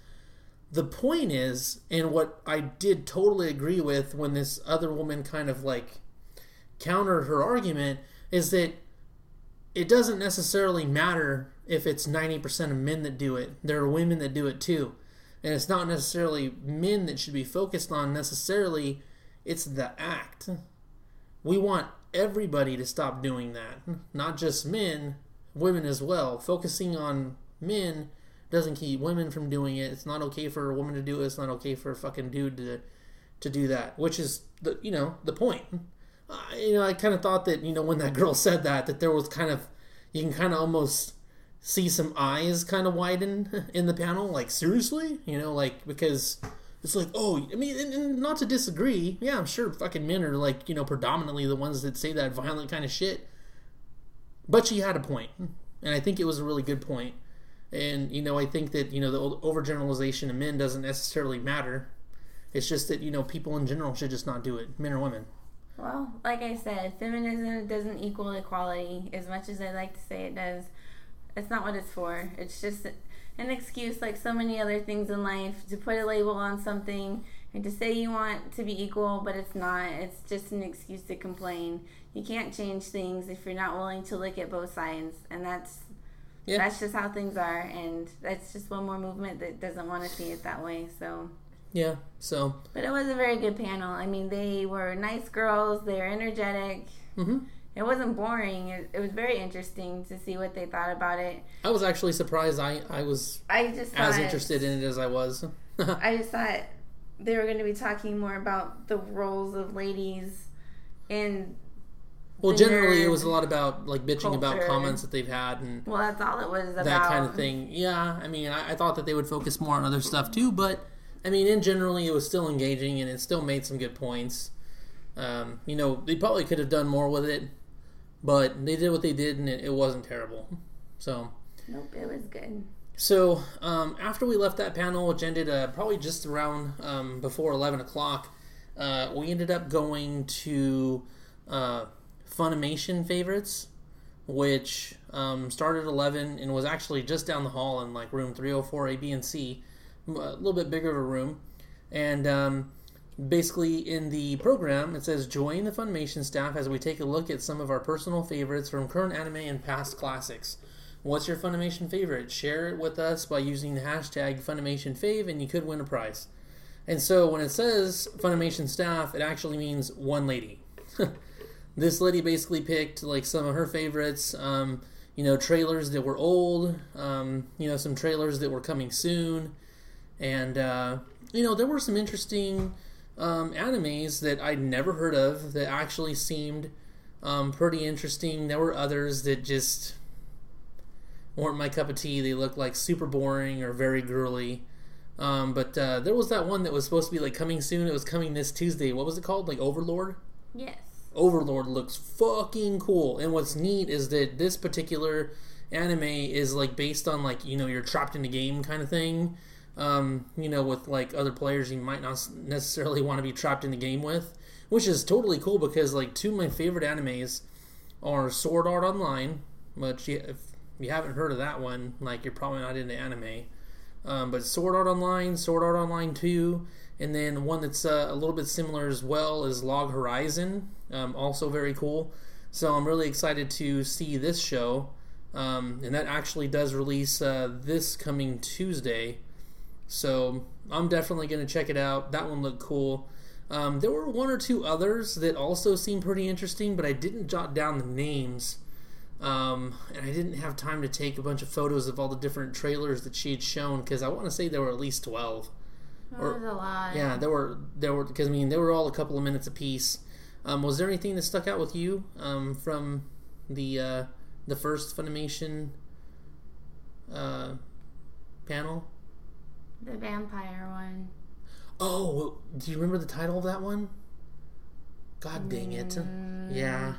The point is, and what I did totally agree with when this other woman kind of like countered her argument, is that it doesn't necessarily matter if it's 90% of men that do it. There are women that do it too. And it's not necessarily men that should be focused on necessarily, it's the act. We want everybody to stop doing that, not just men, women as well. Focusing on men doesn't keep women from doing it. It's not okay for a woman to do it. It's not okay for a fucking dude to to do that, which is the you know the point. Uh, you know, I kind of thought that you know when that girl said that that there was kind of you can kind of almost see some eyes kind of widen in the panel. Like seriously, you know, like because it's like oh, I mean, and, and not to disagree. Yeah, I'm sure fucking men are like you know predominantly the ones that say that violent kind of shit. But she had a point, and I think it was a really good point. And you know, I think that you know the overgeneralization of men doesn't necessarily matter. It's just that you know people in general should just not do it, men or women. Well, like I said, feminism doesn't equal equality as much as I like to say it does. It's not what it's for. It's just an excuse, like so many other things in life, to put a label on something and to say you want to be equal, but it's not. It's just an excuse to complain. You can't change things if you're not willing to look at both sides, and that's Yeah. that's just how things are. And that's just one more movement that doesn't want to see it that way. So. Yeah. So. But it was a very good panel. I mean, they were nice girls. They were energetic. hmm It wasn't boring. It, it was very interesting to see what they thought about it. I was actually surprised. I I was I just as interested in it as I was. I just thought they were going to be talking more about the roles of ladies in. well, generally, it was a lot about like bitching about comments that they've had and Well, that's all it was about. that kind of thing. Yeah, I mean, I, I thought that they would focus more on other stuff too, but I mean, in generally, it was still engaging and it still made some good points. Um, you know, they probably could have done more with it, but they did what they did, and it, it wasn't terrible. So, Nope, it was good. so um, after we left that panel, which ended uh, probably just around um, before eleven o'clock, uh, we ended up going to uh, Funimation favorites, which um, started at eleven and was actually just down the hall in like room three hundred four A, B, and C, a little bit bigger of a room, and um, basically in the program it says join the Funimation staff as we take a look at some of our personal favorites from current anime and past classics. What's your Funimation favorite? Share it with us by using the hashtag FunimationFave, and you could win a prize. And so when it says Funimation staff, it actually means one lady. this lady basically picked like some of her favorites, um, you know, trailers that were old, um, you know, some trailers that were coming soon, and uh, you know, there were some interesting um, animes that I'd never heard of that actually seemed um, pretty interesting. There were others that just weren't my cup of tea. They looked like super boring or very girly. Um, but uh, there was that one that was supposed to be like coming soon. It was coming this Tuesday. What was it called? Like Overlord. Yes. Overlord looks fucking cool. And what's neat is that this particular anime is like based on like you know you're trapped in a game kind of thing. Um, you know, with like other players you might not necessarily want to be trapped in the game with, which is totally cool because like two of my favorite animes are Sword Art Online, which if you haven't heard of that one, like you're probably not into anime. Um, but Sword Art Online, Sword Art Online 2, and then one that's uh, a little bit similar as well is Log Horizon, um, also very cool. So I'm really excited to see this show, um, and that actually does release uh, this coming Tuesday. So I'm definitely going to check it out. That one looked cool. Um, there were one or two others that also seemed pretty interesting, but I didn't jot down the names. Um, and I didn't have time to take a bunch of photos of all the different trailers that she had shown because I want to say there were at least twelve. That was a lot. Yeah, there were there were because I mean they were all a couple of minutes apiece. Um, was there anything that stuck out with you um, from the uh, the first Funimation uh, panel? The vampire one. Oh, do you remember the title of that one? God dang it! Mm. Yeah,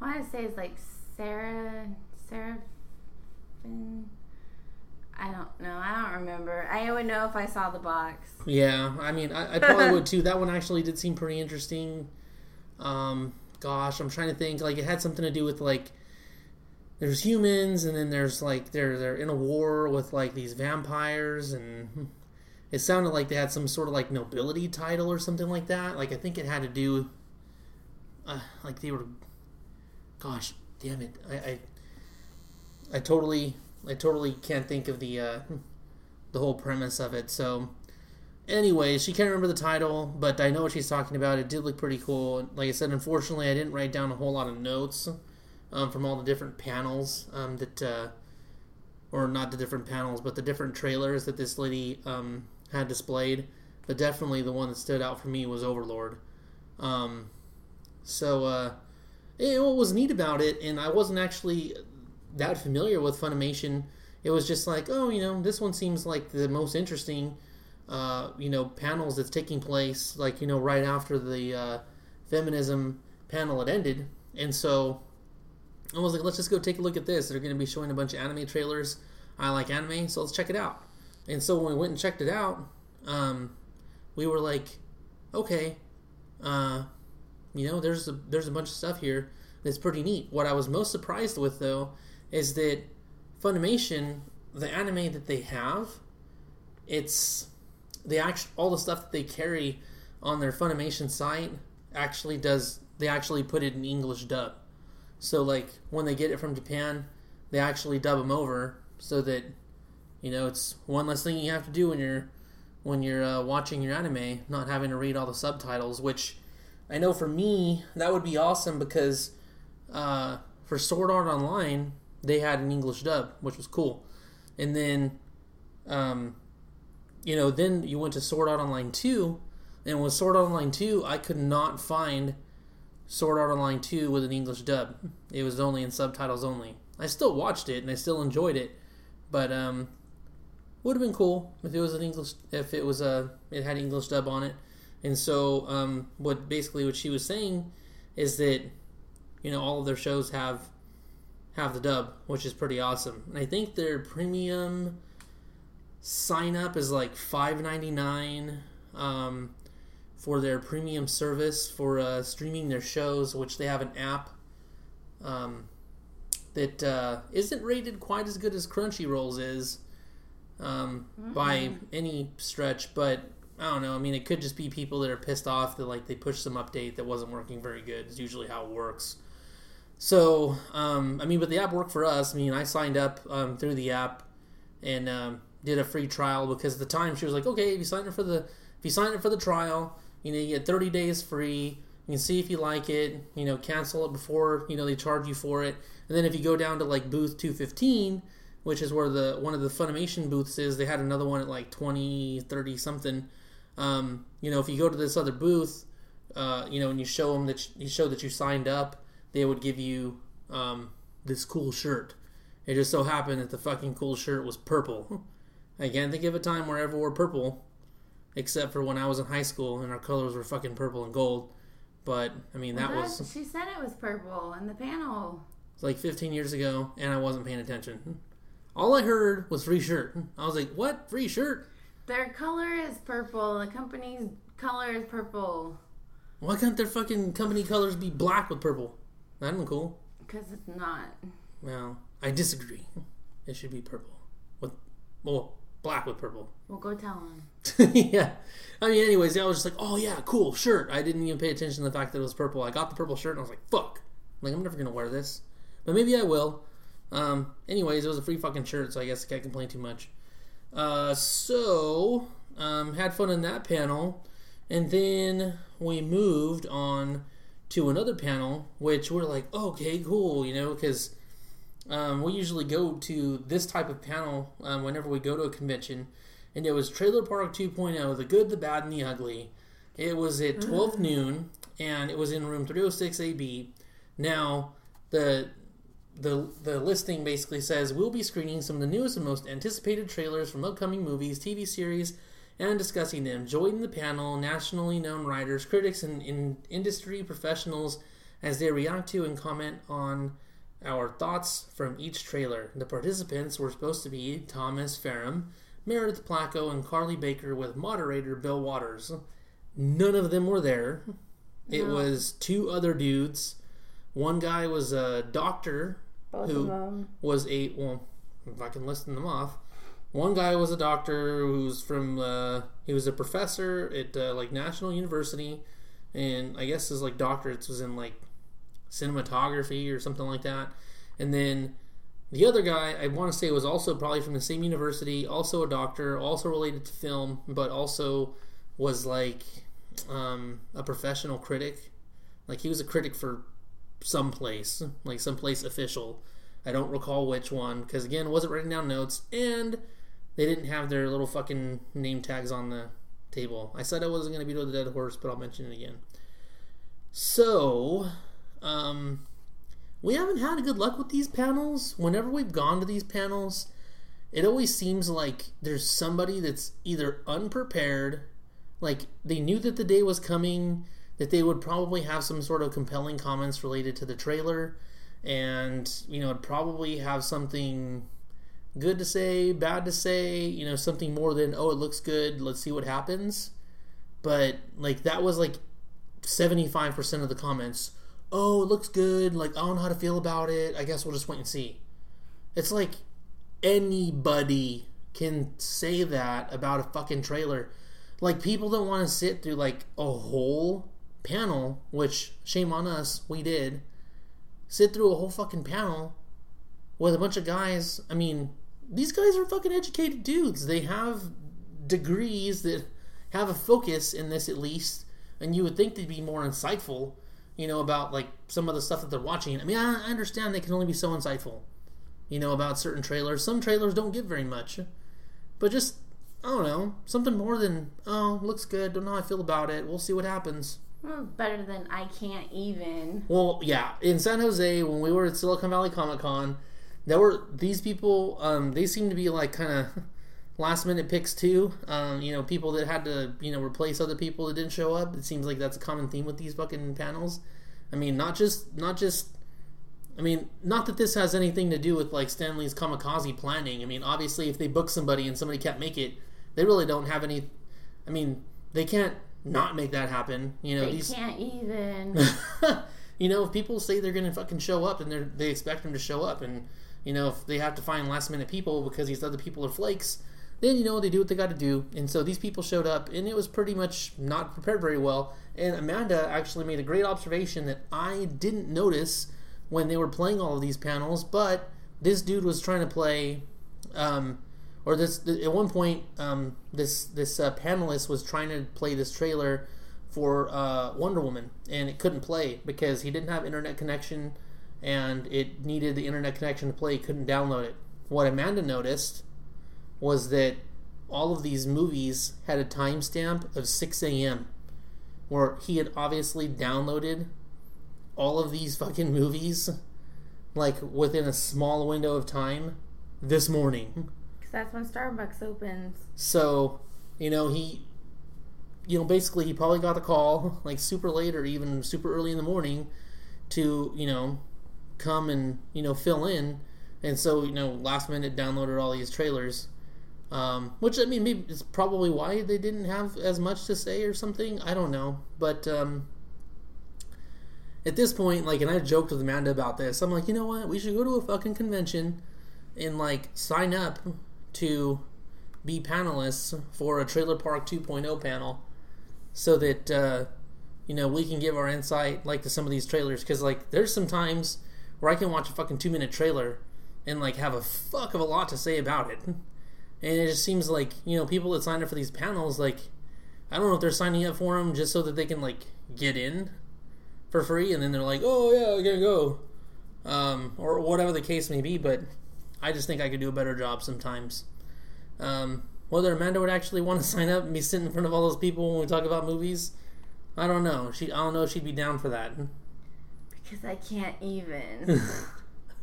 I want to say it's like Sarah, Sarah. I don't know. I don't remember. I would know if I saw the box. yeah. I mean, I, I probably would too. That one actually did seem pretty interesting. Um, gosh, I'm trying to think. Like, it had something to do with like there's humans, and then there's like they're they're in a war with like these vampires, and it sounded like they had some sort of like nobility title or something like that. Like, I think it had to do. Uh, like they were. Gosh, damn it! I, I I totally I totally can't think of the uh, the whole premise of it. So, anyways, she can't remember the title, but I know what she's talking about. It did look pretty cool. Like I said, unfortunately, I didn't write down a whole lot of notes um, from all the different panels um, that, uh, or not the different panels, but the different trailers that this lady um, had displayed. But definitely, the one that stood out for me was Overlord. Um, so, uh, and what was neat about it, and I wasn't actually that familiar with Funimation. It was just like, oh, you know, this one seems like the most interesting, uh, you know, panels that's taking place, like, you know, right after the uh, feminism panel had ended. And so I was like, let's just go take a look at this. They're going to be showing a bunch of anime trailers. I like anime, so let's check it out. And so when we went and checked it out, um, we were like, okay, uh, you know, there's a there's a bunch of stuff here that's pretty neat. What I was most surprised with though is that Funimation, the anime that they have, it's the actual all the stuff that they carry on their Funimation site actually does they actually put it in English dub. So like when they get it from Japan, they actually dub them over so that you know it's one less thing you have to do when you're when you're uh, watching your anime, not having to read all the subtitles. Which I know for me that would be awesome because uh, for Sword Art Online they had an English dub, which was cool. And then, um, you know, then you went to Sword Art Online 2, and with Sword Art Online 2, I could not find Sword Art Online 2 with an English dub. It was only in subtitles only. I still watched it and I still enjoyed it, but um, would have been cool if it was an English if it was a it had English dub on it. And so, um, what basically what she was saying is that you know all of their shows have have the dub, which is pretty awesome. And I think their premium sign up is like five ninety nine um, for their premium service for uh, streaming their shows, which they have an app um, that uh, not rated quite as good as Crunchyroll's is um, mm-hmm. by any stretch, but I don't know. I mean, it could just be people that are pissed off that like they pushed some update that wasn't working very good. Is usually how it works. So, um, I mean, but the app worked for us. I mean, I signed up um, through the app and um, did a free trial because at the time she was like, okay, if you sign up for the if you sign up for the trial, you know, you get 30 days free. You can see if you like it. You know, cancel it before you know they charge you for it. And then if you go down to like booth 215, which is where the one of the Funimation booths is, they had another one at like 20, 30 something. Um, you know, if you go to this other booth, uh, you know, and you show them that you show that you signed up they would give you um, this cool shirt. It just so happened that the fucking cool shirt was purple. I can't think of a time where I ever wore purple, except for when I was in high school and our colors were fucking purple and gold. But I mean, that, well, that was. She said it was purple in the panel. It's like 15 years ago, and I wasn't paying attention. All I heard was free shirt. I was like, "What free shirt?" Their color is purple. The company's color is purple. Why can't their fucking company colors be black with purple? That'd be cool. Because it's not. Well, I disagree. It should be purple with well, black with purple. Well, go tell him. yeah. I mean, anyways, I was just like, oh yeah, cool shirt. I didn't even pay attention to the fact that it was purple. I got the purple shirt and I was like, fuck. Like I'm never gonna wear this, but maybe I will. Um. Anyways, it was a free fucking shirt, so I guess I can't complain too much. Uh. So, um, had fun in that panel, and then we moved on to another panel, which we're like, okay, cool, you know, because um, we usually go to this type of panel um, whenever we go to a convention, and it was Trailer Park 2.0, the good, the bad, and the ugly. It was at 12 mm. noon, and it was in room 306 AB. Now, the the the listing basically says we'll be screening some of the newest and most anticipated trailers from upcoming movies, TV series, and discussing them. Join the panel, nationally known writers, critics, and in industry professionals as they react to and comment on our thoughts from each trailer. The participants were supposed to be Thomas Ferrum, Meredith Placco, and Carly Baker with moderator Bill Waters. None of them were there. It no. was two other dudes. One guy was a doctor Both who was a well, if I can list them off. One guy was a doctor who's from uh, he was a professor at uh, like National University, and I guess his like doctorates was in like cinematography or something like that. And then the other guy, I want to say, was also probably from the same university, also a doctor, also related to film, but also was like um, a professional critic. Like he was a critic for some place, like some place official. I don't recall which one because again, wasn't writing down notes and they didn't have their little fucking name tags on the table. I said I wasn't going to beat the dead horse, but I'll mention it again. So, um, we haven't had good luck with these panels. Whenever we've gone to these panels, it always seems like there's somebody that's either unprepared, like they knew that the day was coming, that they would probably have some sort of compelling comments related to the trailer, and you know, probably have something good to say, bad to say, you know, something more than oh, it looks good, let's see what happens. But like that was like 75% of the comments oh, it looks good. Like, I don't know how to feel about it. I guess we'll just wait and see. It's like anybody can say that about a fucking trailer. Like, people don't want to sit through like a whole panel, which shame on us, we did. Sit through a whole fucking panel with a bunch of guys. I mean, these guys are fucking educated dudes. They have degrees that have a focus in this at least, and you would think they'd be more insightful you know, about like some of the stuff that they're watching. I mean, I, understand they can only be so insightful, you know, about certain trailers. Some trailers don't give very much, but just I don't know, something more than oh, looks good. Don't know how I feel about it. We'll see what happens. Well, better than I can't even. Well, yeah, in San Jose when we were at Silicon Valley Comic Con, there were these people. Um, they seemed to be like kind of last minute picks too. Um, you know, people that had to you know replace other people that didn't show up. It seems like that's a common theme with these fucking panels. I mean, not just not just. I mean, not that this has anything to do with like Stanley's Comikaze planning. I mean, obviously, if they book somebody and somebody can't make it, they really don't have any. I mean, they can't not make that happen. You know, they these can't even. you know, if people say they're gonna fucking show up and they they expect them to show up, and you know, if they have to find last minute people because these other people are flakes, then you know they do what they got to do. And so these people showed up, and it was pretty much not prepared very well. And Amanda actually made a great observation that I didn't notice when they were playing all of these panels, but this dude was trying to play. Um, or this at one point, um, this this uh, panelist was trying to play this trailer for uh, Wonder Woman, and it couldn't play because he didn't have internet connection, and it needed the internet connection to play. He couldn't download it. What Amanda noticed was that all of these movies had a timestamp of 6 a.m. where he had obviously downloaded all of these fucking movies like within a small window of time this morning. Because that's when Starbucks opens. So, you know, he, you know, basically he probably got a call like super late or even super early in the morning to, you know, come and, you know, fill in. And so, you know, last minute downloaded all these trailers um, which I mean, maybe it's probably why they didn't have as much to say or something. I don't know, but um, at this point, like, and I joked with Amanda about this. I'm like, you know what? We should go to a fucking convention and like sign up to be panelists for a Trailer Park 2.0 panel, so that uh, you know we can give our insight like to some of these trailers. Because like, there's some times where I can watch a fucking two minute trailer and like have a fuck of a lot to say about it. And it just seems like you know people that sign up for these panels, like I don't know if they're signing up for them just so that they can like get in for free, and then they're like, oh yeah, I gotta go, um, or whatever the case may be. But I just think I could do a better job sometimes. Um, whether Amanda would actually want to sign up and be sitting in front of all those people when we talk about movies, I don't know. She, I don't know if she'd be down for that. Because I can't even.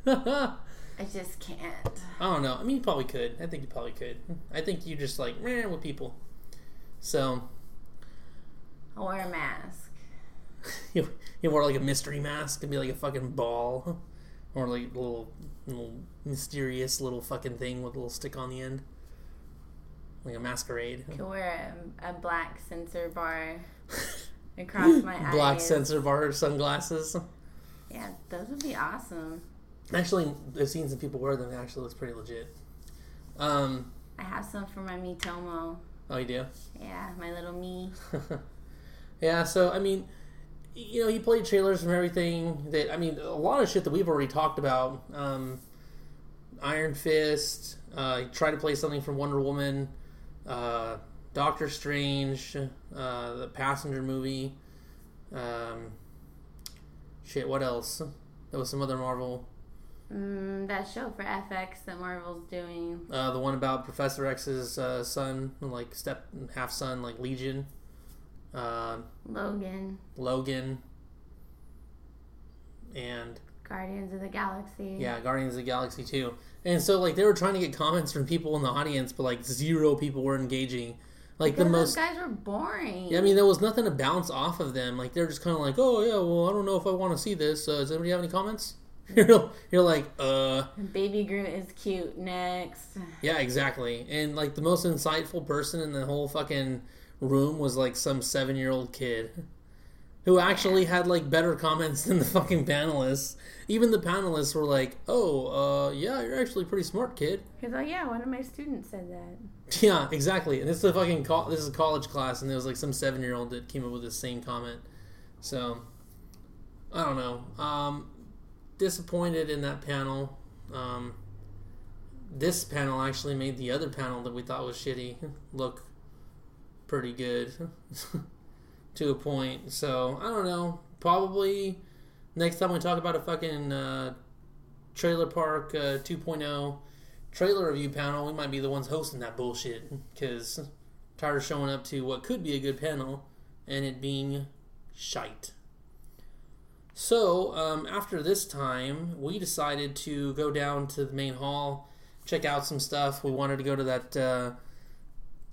I just can't. I don't know. I mean, you probably could. I think you probably could. I think you just like meh with people. So I'll wear a mask. you you wear like a mystery mask and be like a fucking ball, or like a little little mysterious little fucking thing with a little stick on the end, like a masquerade. I could wear a, a black censor bar across my eyes. Black censor bar sunglasses. Yeah, those would be awesome. Actually, I've seen some people wear them. It actually looks pretty legit. Um, I have some for my Miitomo. oh, you do? Yeah, my little me. yeah, so I mean, you know, he played trailers from everything that I mean, a lot of shit that we've already talked about. Um, Iron Fist. Uh, he tried to play something from Wonder Woman. Uh, Doctor Strange. Uh, the Passenger movie. Um, shit, what else? There was some other Marvel. Mm, that show for FX that Marvel's doing. Uh, the one about Professor X's uh, son, like step half son, like Legion. Uh, Logan. Logan. And Guardians of the Galaxy. yeah, Guardians of the Galaxy too. And so like they were trying to get comments from people in the audience, but like zero people were engaging. Like Because the those most. guys were boring. Yeah, I mean, there was nothing to bounce off of them. Like they're just kind of like, oh yeah, well I don't know if I want to see this. Uh, does anybody have any comments? You're, you're like, uh, Baby Groot is cute. Next. Yeah, exactly. And like the most insightful person in the whole fucking room was like some seven year old kid who actually had like better comments than the fucking panelists. Even the panelists were like, "Oh, uh, yeah, you're actually a pretty smart kid." Because oh yeah, one of my students said that. Yeah, exactly. And this is a fucking col- this is a college class, and there was like some seven year old that came up with the same comment. So I don't know. Um, disappointed in that panel. Um, this panel actually made the other panel that we thought was shitty look pretty good to a point. So I don't know. Probably next time we talk about a fucking uh, trailer park uh, 2.0 trailer review panel, we might be the ones hosting that bullshit because tired of showing up to what could be a good panel and it being shite. So, um, after this time, we decided to go down to the main hall, check out some stuff. We wanted to go to that uh,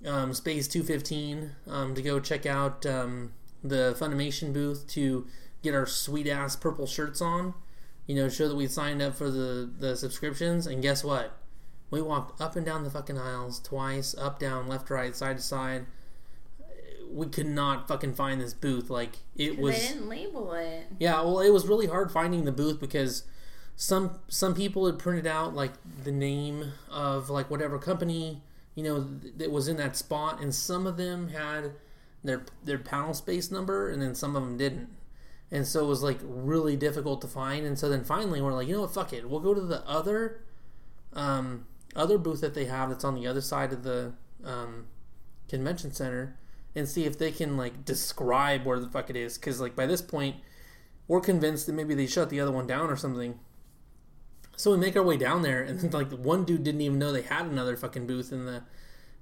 um, Space 215 um, to go check out um, the Funimation booth to get our sweet ass purple shirts on. You know, show that we signed up for the, the subscriptions. And guess what? We walked up and down the fucking aisles twice, up, down, left, right, side to side. We could not fucking find this booth. Like it was. they didn't label it. Yeah, well, it was really hard finding the booth because some some people had printed out like the name of like whatever company you know that was in that spot, and some of them had their their panel space number, and then some of them didn't. And so it was like really difficult to find. And so then finally we're like, you know what, fuck it, we'll go to the other um, other booth that they have that's on the other side of the um, convention center and see if they can like describe where the fuck it is. Because like by this point we're convinced that maybe they shut the other one down or something. So we make our way down there and like one dude didn't even know they had another fucking booth in the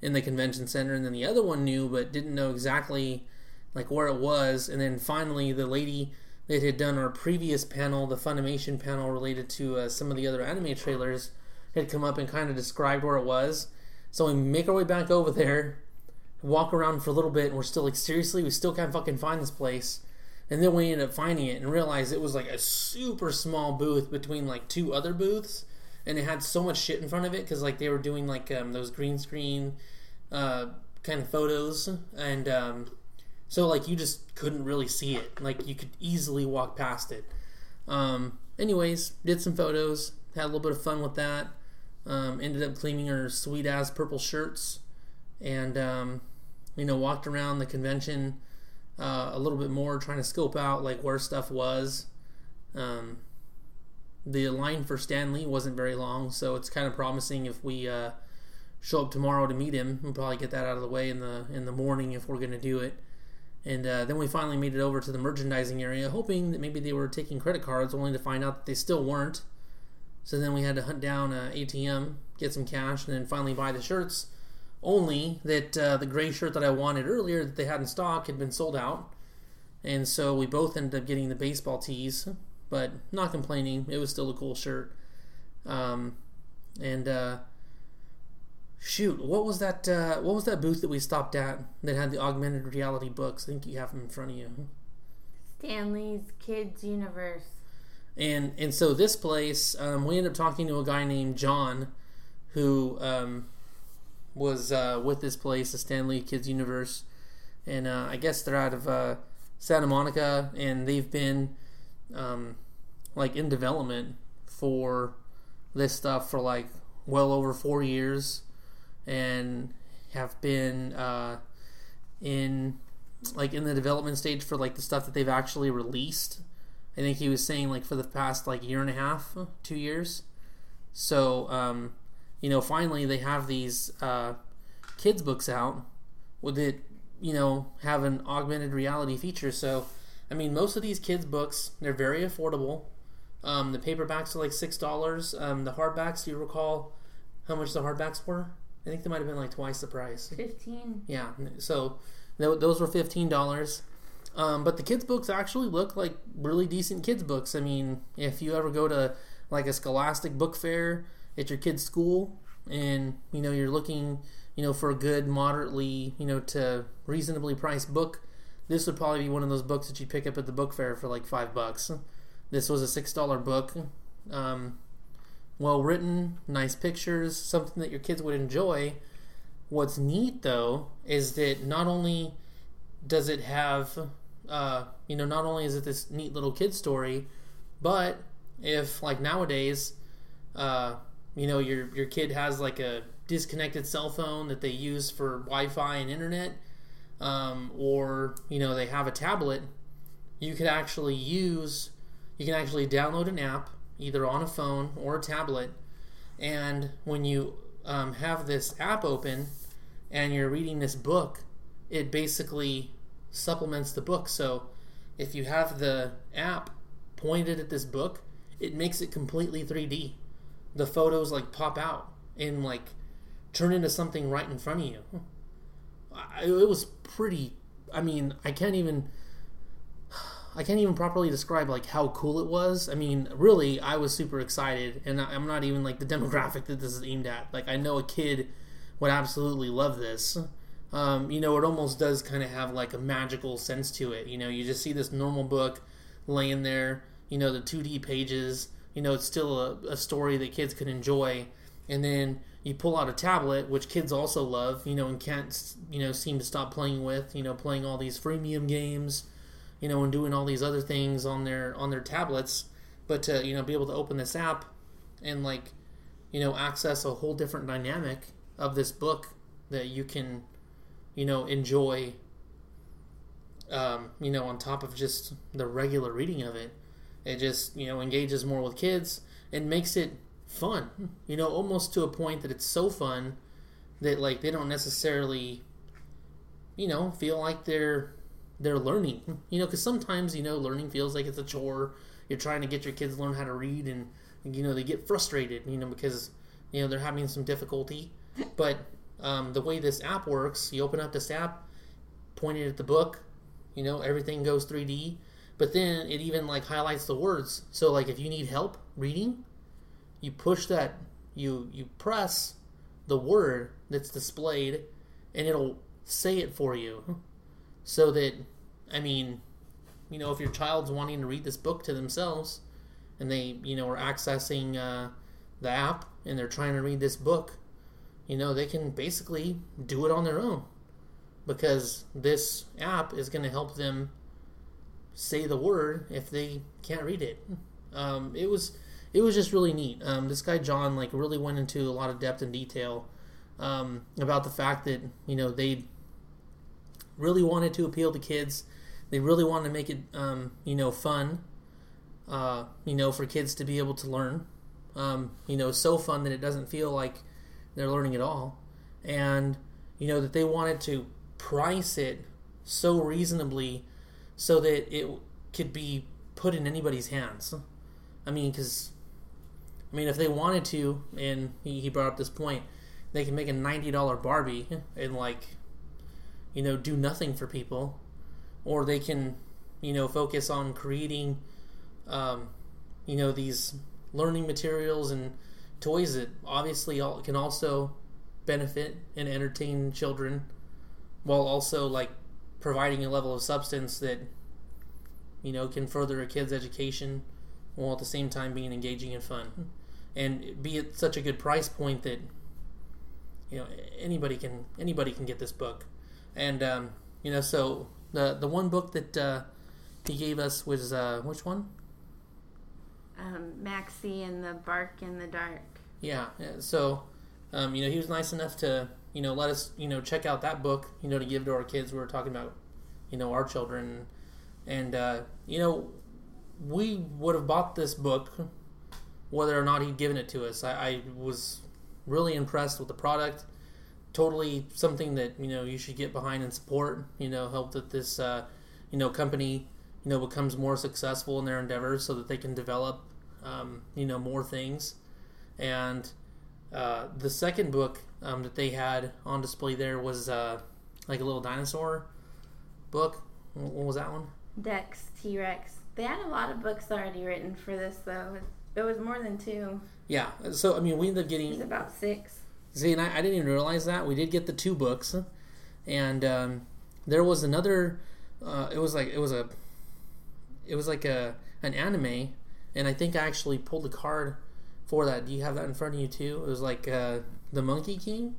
in the convention center and then the other one knew but didn't know exactly like where it was. And then finally the lady that had done our previous panel the funimation panel related to uh, some of the other anime trailers had come up and kind of described where it was. So we make our way back over there walk around for a little bit and we're still like seriously we still can't fucking find this place and then we ended up finding it and realized it was like a super small booth between like two other booths and it had so much shit in front of it because like they were doing like um, those green screen uh, kind of photos and um, So like you just couldn't really see it. Like you could easily walk past it. Um, anyways, did some photos, had a little bit of fun with that. Um, ended up cleaning her sweet ass purple shirts, and um, you know walked around the convention uh, a little bit more, trying to scope out like where stuff was. Um, the line for Stan Lee wasn't very long, so it's kind of promising if we uh, show up tomorrow to meet him. We'll probably get that out of the way in the in the morning if we're going to do it. And uh, then we finally made it over to the merchandising area, hoping that maybe they were taking credit cards, only to find out that they still weren't. So then we had to hunt down an ATM, get some cash, and then finally buy the shirts. Only that uh, the gray shirt that I wanted earlier that they had in stock had been sold out. And so we both ended up getting the baseball tees, but not complaining. It was still a cool shirt. Um, and uh, shoot, what was that? Uh, what was that booth that we stopped at that had the augmented reality books? I think you have them in front of you. Stan Lee's Kids Universe. And and so this place, um, we ended up talking to a guy named John, who um, was uh, with this place, the Stan Lee Kids Universe, and uh, I guess they're out of uh, Santa Monica, and they've been um, like in development for this stuff for like well over four years and have been uh, in like in the development stage for like the stuff that they've actually released. I think he was saying like for the past like year and a half, two years. So um, you know, finally they have these uh, kids books out with it, you know, have an augmented reality feature. So I mean, most of these kids books they're very affordable. Um, the paperbacks are like six dollars. Um, the hardbacks, do you recall how much the hardbacks were? I think they might have been like twice the price. Fifteen. Yeah, so th- those were fifteen dollars. Um, but the kids' books actually look like really decent kids' books. I mean, if you ever go to like a Scholastic book fair at your kid's school, and you know you're looking, you know, for a good, moderately, you know, to reasonably priced book, this would probably be one of those books that you pick up at the book fair for like five bucks. This was a six dollar book. Um, well written, nice pictures, something that your kids would enjoy. What's neat though is that not only does it have, uh, you know, not only is it this neat little kid story, but if like nowadays, uh, you know, your your kid has like a disconnected cell phone that they use for Wi-Fi and internet, um, or you know they have a tablet, you could actually use, you can actually download an app either on a phone or a tablet. And when you um, have this app open and you're reading this book, it basically supplements the book. So if you have the app pointed at this book, it makes it completely 3D. The photos like pop out and like turn into something right in front of you. It was pretty. I mean, I can't even I can't even properly describe like how cool it was. I mean, really, I was super excited, and I'm not even like the demographic that this is aimed at. Like, I know a kid would absolutely love this. Um, you know, it almost does kind of have like a magical sense to it. You know, you just see this normal book laying there. You know, the 2D pages. You know, it's still a, a story that kids could enjoy, and then you pull out a tablet, which kids also love. You know, and can't you know seem to stop playing with. You know, playing all these freemium games you know, and doing all these other things on their on their tablets, but to you know be able to open this app and like you know access a whole different dynamic of this book that you can you know enjoy um, you know on top of just the regular reading of it it just you know engages more with kids and makes it fun you know almost to a point that it's so fun that like they don't necessarily you know feel like they're they're learning. You know, because sometimes you know learning feels like it's a chore. You're trying to get your kids to learn how to read, and you know they get frustrated. You know because you know they're having some difficulty. But um, the way this app works, you open up this app, point it at the book. You know everything goes 3D, but then it even like highlights the words. So like if you need help reading, you push that you you press the word that's displayed, and it'll say it for you so that I mean, you know, if your child's wanting to read this book to themselves, and they you know are accessing uh, the app and they're trying to read this book, you know, they can basically do it on their own. because this app is going to help them say the word if they can't read it. Um, it was it was just really neat. Um, this guy John like really went into a lot of depth and detail um, about the fact that you know they really wanted to appeal to kids. They really wanted to make it um, you know fun. Uh, you know, for kids to be able to learn. Um, you know, so fun that it doesn't feel like they're learning at all, and you know that they wanted to price it so reasonably so that it could be put in anybody's hands. I mean, because I mean, if they wanted to, and he, he brought up this point, they can make a ninety dollar Barbie and like, you know, do nothing for people, or they can, you know, focus on creating, um, you know, these learning materials and toys that obviously all, can also benefit and entertain children, while also like providing a level of substance that, you know, can further a kid's education, while at the same time being engaging and fun. And be at such a good price point that you know anybody can anybody can get this book. And um, you know so the the one book that uh, he gave us was uh, which one? Um, maxie and the bark in the dark. Yeah, yeah so um, you know he was nice enough to you know let us you know check out that book you know to give to our kids we were talking about you know our children and uh, you know we would have bought this book whether or not he'd given it to us. I, I was really impressed with the product. Totally something that you know you should get behind and support. You know, help that this uh, you know company you know becomes more successful in their endeavors so that they can develop um, you know more things. And uh, the second book um, that they had on display there was uh, like a little dinosaur book. What was that one? Dex T Rex. They had a lot of books already written for this though. It was more than two. Yeah. So I mean, we ended up getting. It was about six. See, and I, I didn't even realize that we did get the two books, and um, there was another. Uh, it was like it was a. It was like a an anime, and I think I actually pulled the card for that. Do you have that in front of you too? It was like uh, the Monkey King.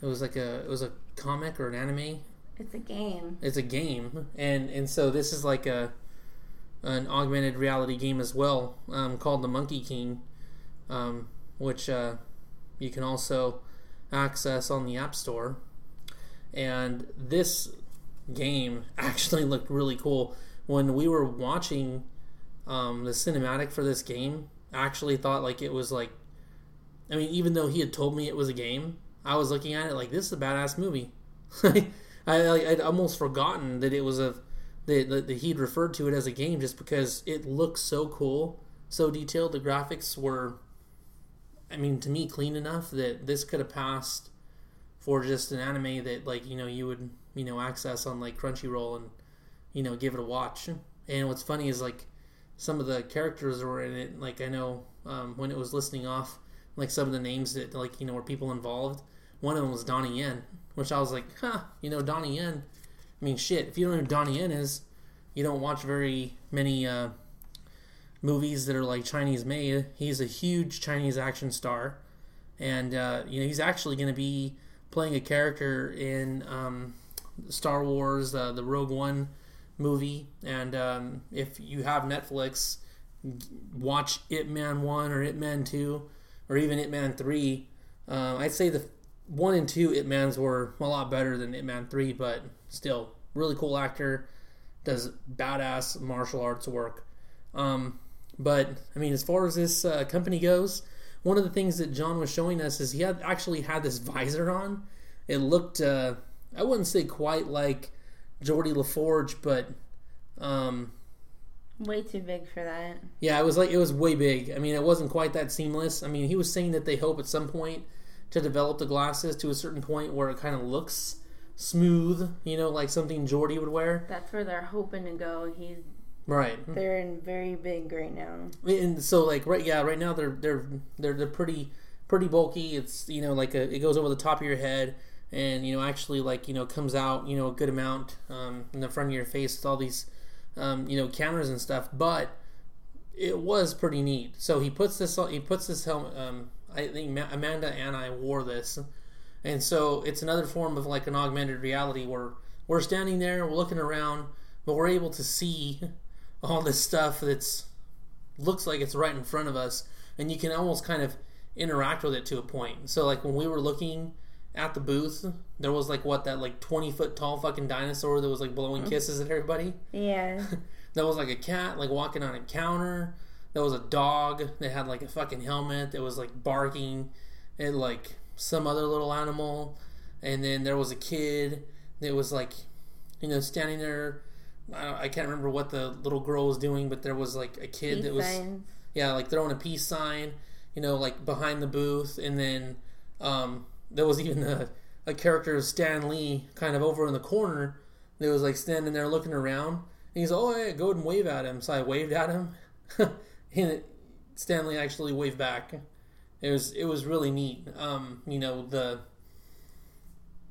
It was like a it was a comic or an anime. It's a game. It's a game, and and so this is like a an augmented reality game as well um, called the Monkey King, um, which uh, you can also access on the App Store. And this game actually looked really cool. When we were watching um, the cinematic for this game, I actually thought like it was like, I mean, even though he had told me it was a game, I was looking at it like this is a badass movie. I, I I'd almost forgotten that it was a that, that he'd referred to it as a game just because it looks so cool, so detailed. The graphics were, I mean, to me, clean enough that this could have passed for just an anime that, like, you know, you would, you know, access on like Crunchyroll and, you know, give it a watch. And what's funny is like some of the characters were in it. Like I know um, when it was listening off like some of the names that like you know were people involved. One of them was Donnie Yen, which I was like, huh, you know, Donnie Yen I mean, shit, if you don't know who Donnie Yen is, you don't watch very many uh, movies that are like Chinese made. He's a huge Chinese action star, and uh, you know he's actually going to be playing a character in um, Star Wars, uh, the Rogue One movie. And um, if you have Netflix, watch Ip Man One or Ip Man Two, or even Ip Man Three. Uh, I'd say the one and two Ip Mans were a lot better than Ip Man Three, but still really cool actor, does badass martial arts work. Um, but I mean, as far as this uh, company goes, one of the things that John was showing us is he had actually had this visor on. It looked, uh, I wouldn't say quite like Geordi LaForge, but um, way too big for that. Yeah, it was like it was way big. I mean, it wasn't quite that seamless. I mean, he was saying that they hope at some point to develop the glasses to a certain point where it kind of looks smooth, you know, like something Geordi would wear. That's where they're hoping to go. He's right. They're in very big right now. And so, like, right, yeah, right now they're they're they're they're pretty pretty bulky. It's you know like a, it goes over the top of your head, and you know actually like you know comes out you know a good amount um, in the front of your face with all these um, you know cameras and stuff. But it was pretty neat. So he puts this he puts this helmet. Um, I think Amanda and I wore this And so it's another form of like an augmented reality where we're standing there, we're looking around, but we're able to see all this stuff that's looks like it's right in front of us, and you can almost kind of interact with it to a point. So like when we were looking at the booth, there was like what that like twenty foot tall fucking dinosaur that was like blowing kisses at everybody. Yeah. There was like a cat like walking on a counter. There was a dog that had like a fucking helmet that was like barking at like some other little animal. And then there was a kid that was like, you know, standing there. I, I can't remember what the little girl was doing, but there was like a kid Peace that was yeah, like throwing a peace sign, you know, like behind the booth, and then um, there was even a, a character of Stan Lee kind of over in the corner that was like standing there looking around. And he's oh yeah, go ahead and wave at him. So I waved at him, and Stan Lee actually waved back. It was it was really neat. Um, you know the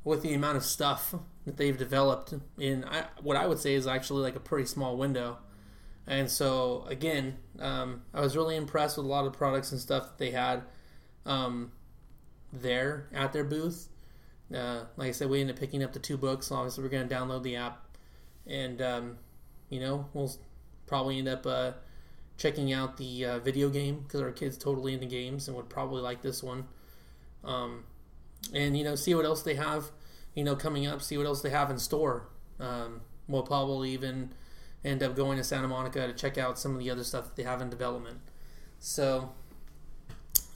with the amount of stuff that they've developed in I, what I would say is actually like a pretty small window. And so again, um, I was really impressed with a lot of products and stuff that they had um, there at their booth. Uh, like I said, we ended up picking up the two books. Obviously, we're going to download the app, and um, you know, we'll probably end up uh, checking out the uh, video game because our kids totally into games and would probably like this one. Um, and you know, see what else they have, you know, coming up. See what else they have in store. Um, we'll probably even end up going to Santa Monica to check out some of the other stuff that they have in development. So,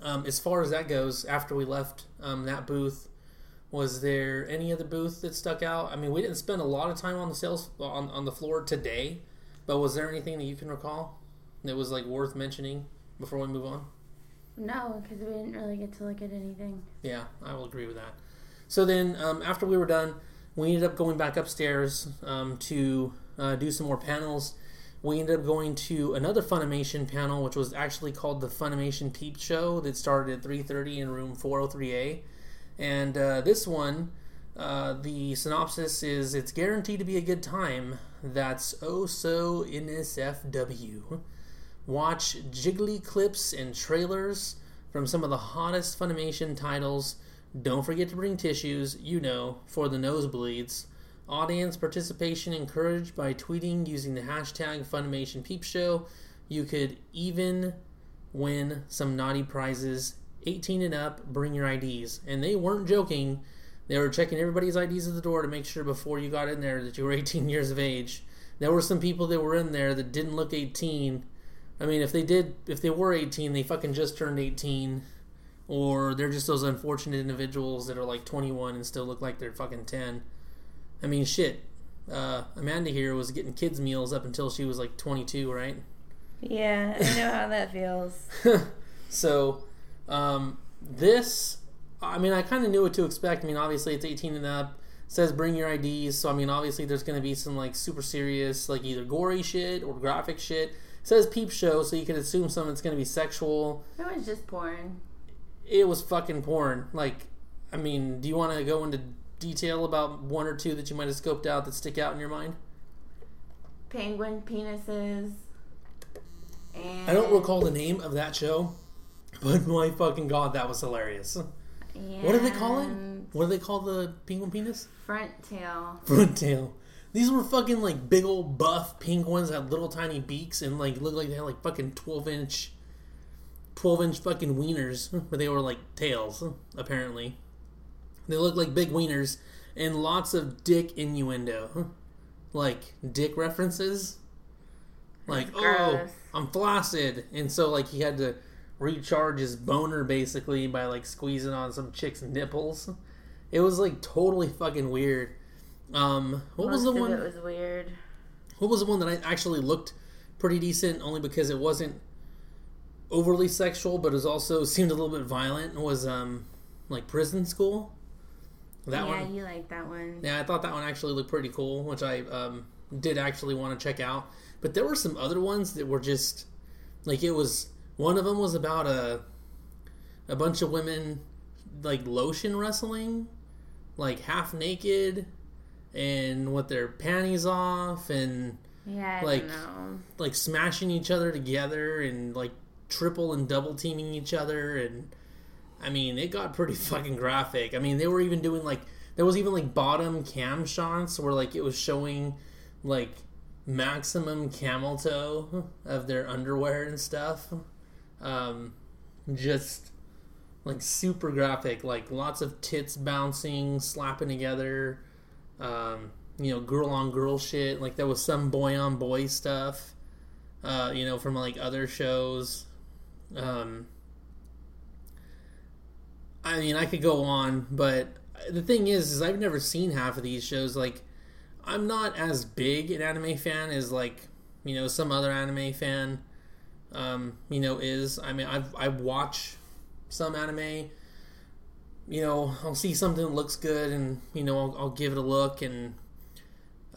um, as far as that goes, after we left um, that booth, was there any other booth that stuck out? I mean, we didn't spend a lot of time on the sales on, on the floor today, but was there anything that you can recall that was like worth mentioning before we move on? No, because we didn't really get to look at anything. Yeah, I will agree with that. So then, um, after we were done, we ended up going back upstairs um, to uh, do some more panels. We ended up going to another Funimation panel, which was actually called the Funimation Peep Show that started at 3:30 in room 403A. And uh, this one, uh, the synopsis is it's guaranteed to be a good time. That's oh so NSFW. Watch jiggly clips and trailers from some of the hottest Funimation titles. Don't forget to bring tissues, you know, for the nosebleeds. Audience participation encouraged by tweeting using the hashtag Funimation Peep Show. You could even win some naughty prizes. 18 and up, bring your IDs. And they weren't joking. They were checking everybody's IDs at the door to make sure before you got in there that you were 18 years of age. There were some people that were in there that didn't look 18. I mean, if they did, if they were 18, they fucking just turned 18. Or they're just those unfortunate individuals that are like 21 and still look like they're fucking 10. I mean, shit. Uh, Amanda here was getting kids' meals up until she was like 22, right? Yeah, I know how that feels. so, um, this, I mean, I kind of knew what to expect. I mean, obviously it's 18 and up. It says bring your IDs. So, I mean, obviously there's going to be some like super serious, like either gory shit or graphic shit. It says peep show, so you can assume some it's going to be sexual. It was just porn. It was fucking porn. Like, I mean, do you want to go into detail about one or two that you might have scoped out that stick out in your mind? Penguin penises. And I don't recall the name of that show, but my fucking god, that was hilarious. What do they call it? What do they call the penguin penis? Front tail. Front tail. These were fucking like big old buff penguins that had little tiny beaks and like looked like they had like fucking twelve inch, twelve inch fucking wieners, but they were like tails apparently. They look like big wieners and lots of dick innuendo, like dick references. Like oh. I'm flaccid, and so like he had to recharge his boner basically by like squeezing on some chick's nipples. It was like totally fucking weird. Um, what was the one? It was weird. What was the one that I actually looked pretty decent, only because it wasn't overly sexual, but it was also seemed a little bit violent. Was um like prison school. That yeah, one, you like that one. yeah, I thought that one actually looked pretty cool, which I um, did actually want to check out. But there were some other ones that were just like it was. One of them was about a a bunch of women like lotion wrestling, like half naked, and with their panties off, and Yeah, I like- don't know. like smashing each other together, and like triple and double teaming each other, and I mean, it got pretty fucking graphic. I mean, they were even doing like there was even like bottom cam shots where like it was showing like maximum camel toe of their underwear and stuff. Um, just like super graphic, like lots of tits bouncing, slapping together. Um, you know, girl on girl shit. Like there was some boy on boy stuff. Uh, you know, from like other shows. Um, I mean, I could go on, but the thing is, is I've never seen half of these shows. Like, I'm not as big an anime fan as like you know some other anime fan. Um, you know, is I mean, I've I watch some anime. You know, I'll see something that looks good, and you know, I'll, I'll give it a look, and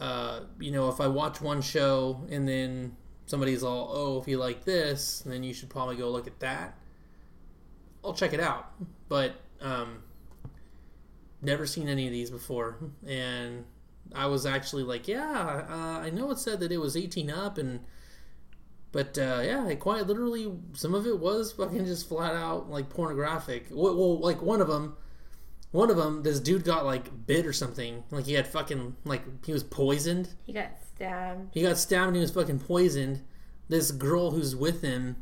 uh, you know, if I watch one show and then somebody's all, "Oh, if you like this, then you should probably go look at that." I'll check it out, but um, never seen any of these before, and I was actually like, "Yeah, uh, I know it said that it was 18 up, and but uh, yeah, it quite literally some of it was fucking just flat out like pornographic. Well, well, like one of them." One of them, this dude got like bit or something. Like he had fucking like he was poisoned. He got stabbed. He got stabbed and he was fucking poisoned. This girl who's with him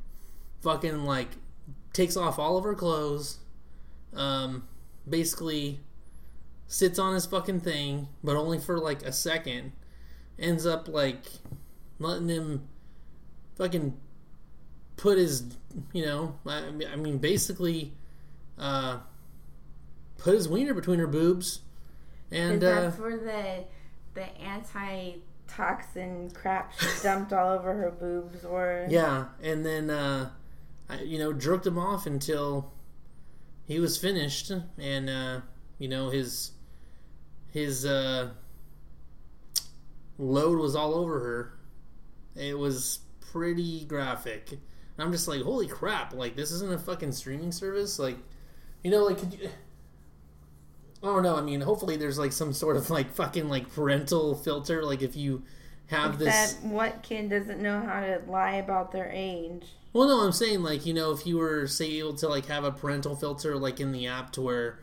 fucking like takes off all of her clothes, um, basically sits on his fucking thing, but only for like a second. Ends up like letting him fucking put his, you know, I mean, I mean basically, uh, put his wiener between her boobs, and uh, that's where the the anti toxin crap she dumped all over her boobs were. Yeah, and then uh, I, you know jerked him off until he was finished, and uh, you know his his uh, load was all over her. It was pretty graphic. And I'm just like, holy crap! Like this isn't a fucking streaming service. Like, you know, like could you? I don't know. I mean, hopefully there's like some sort of like fucking like parental filter. Like if you have this, That what kid doesn't know how to lie about their age? Well, no, I'm saying like you know if you were say able to like have a parental filter like in the app to where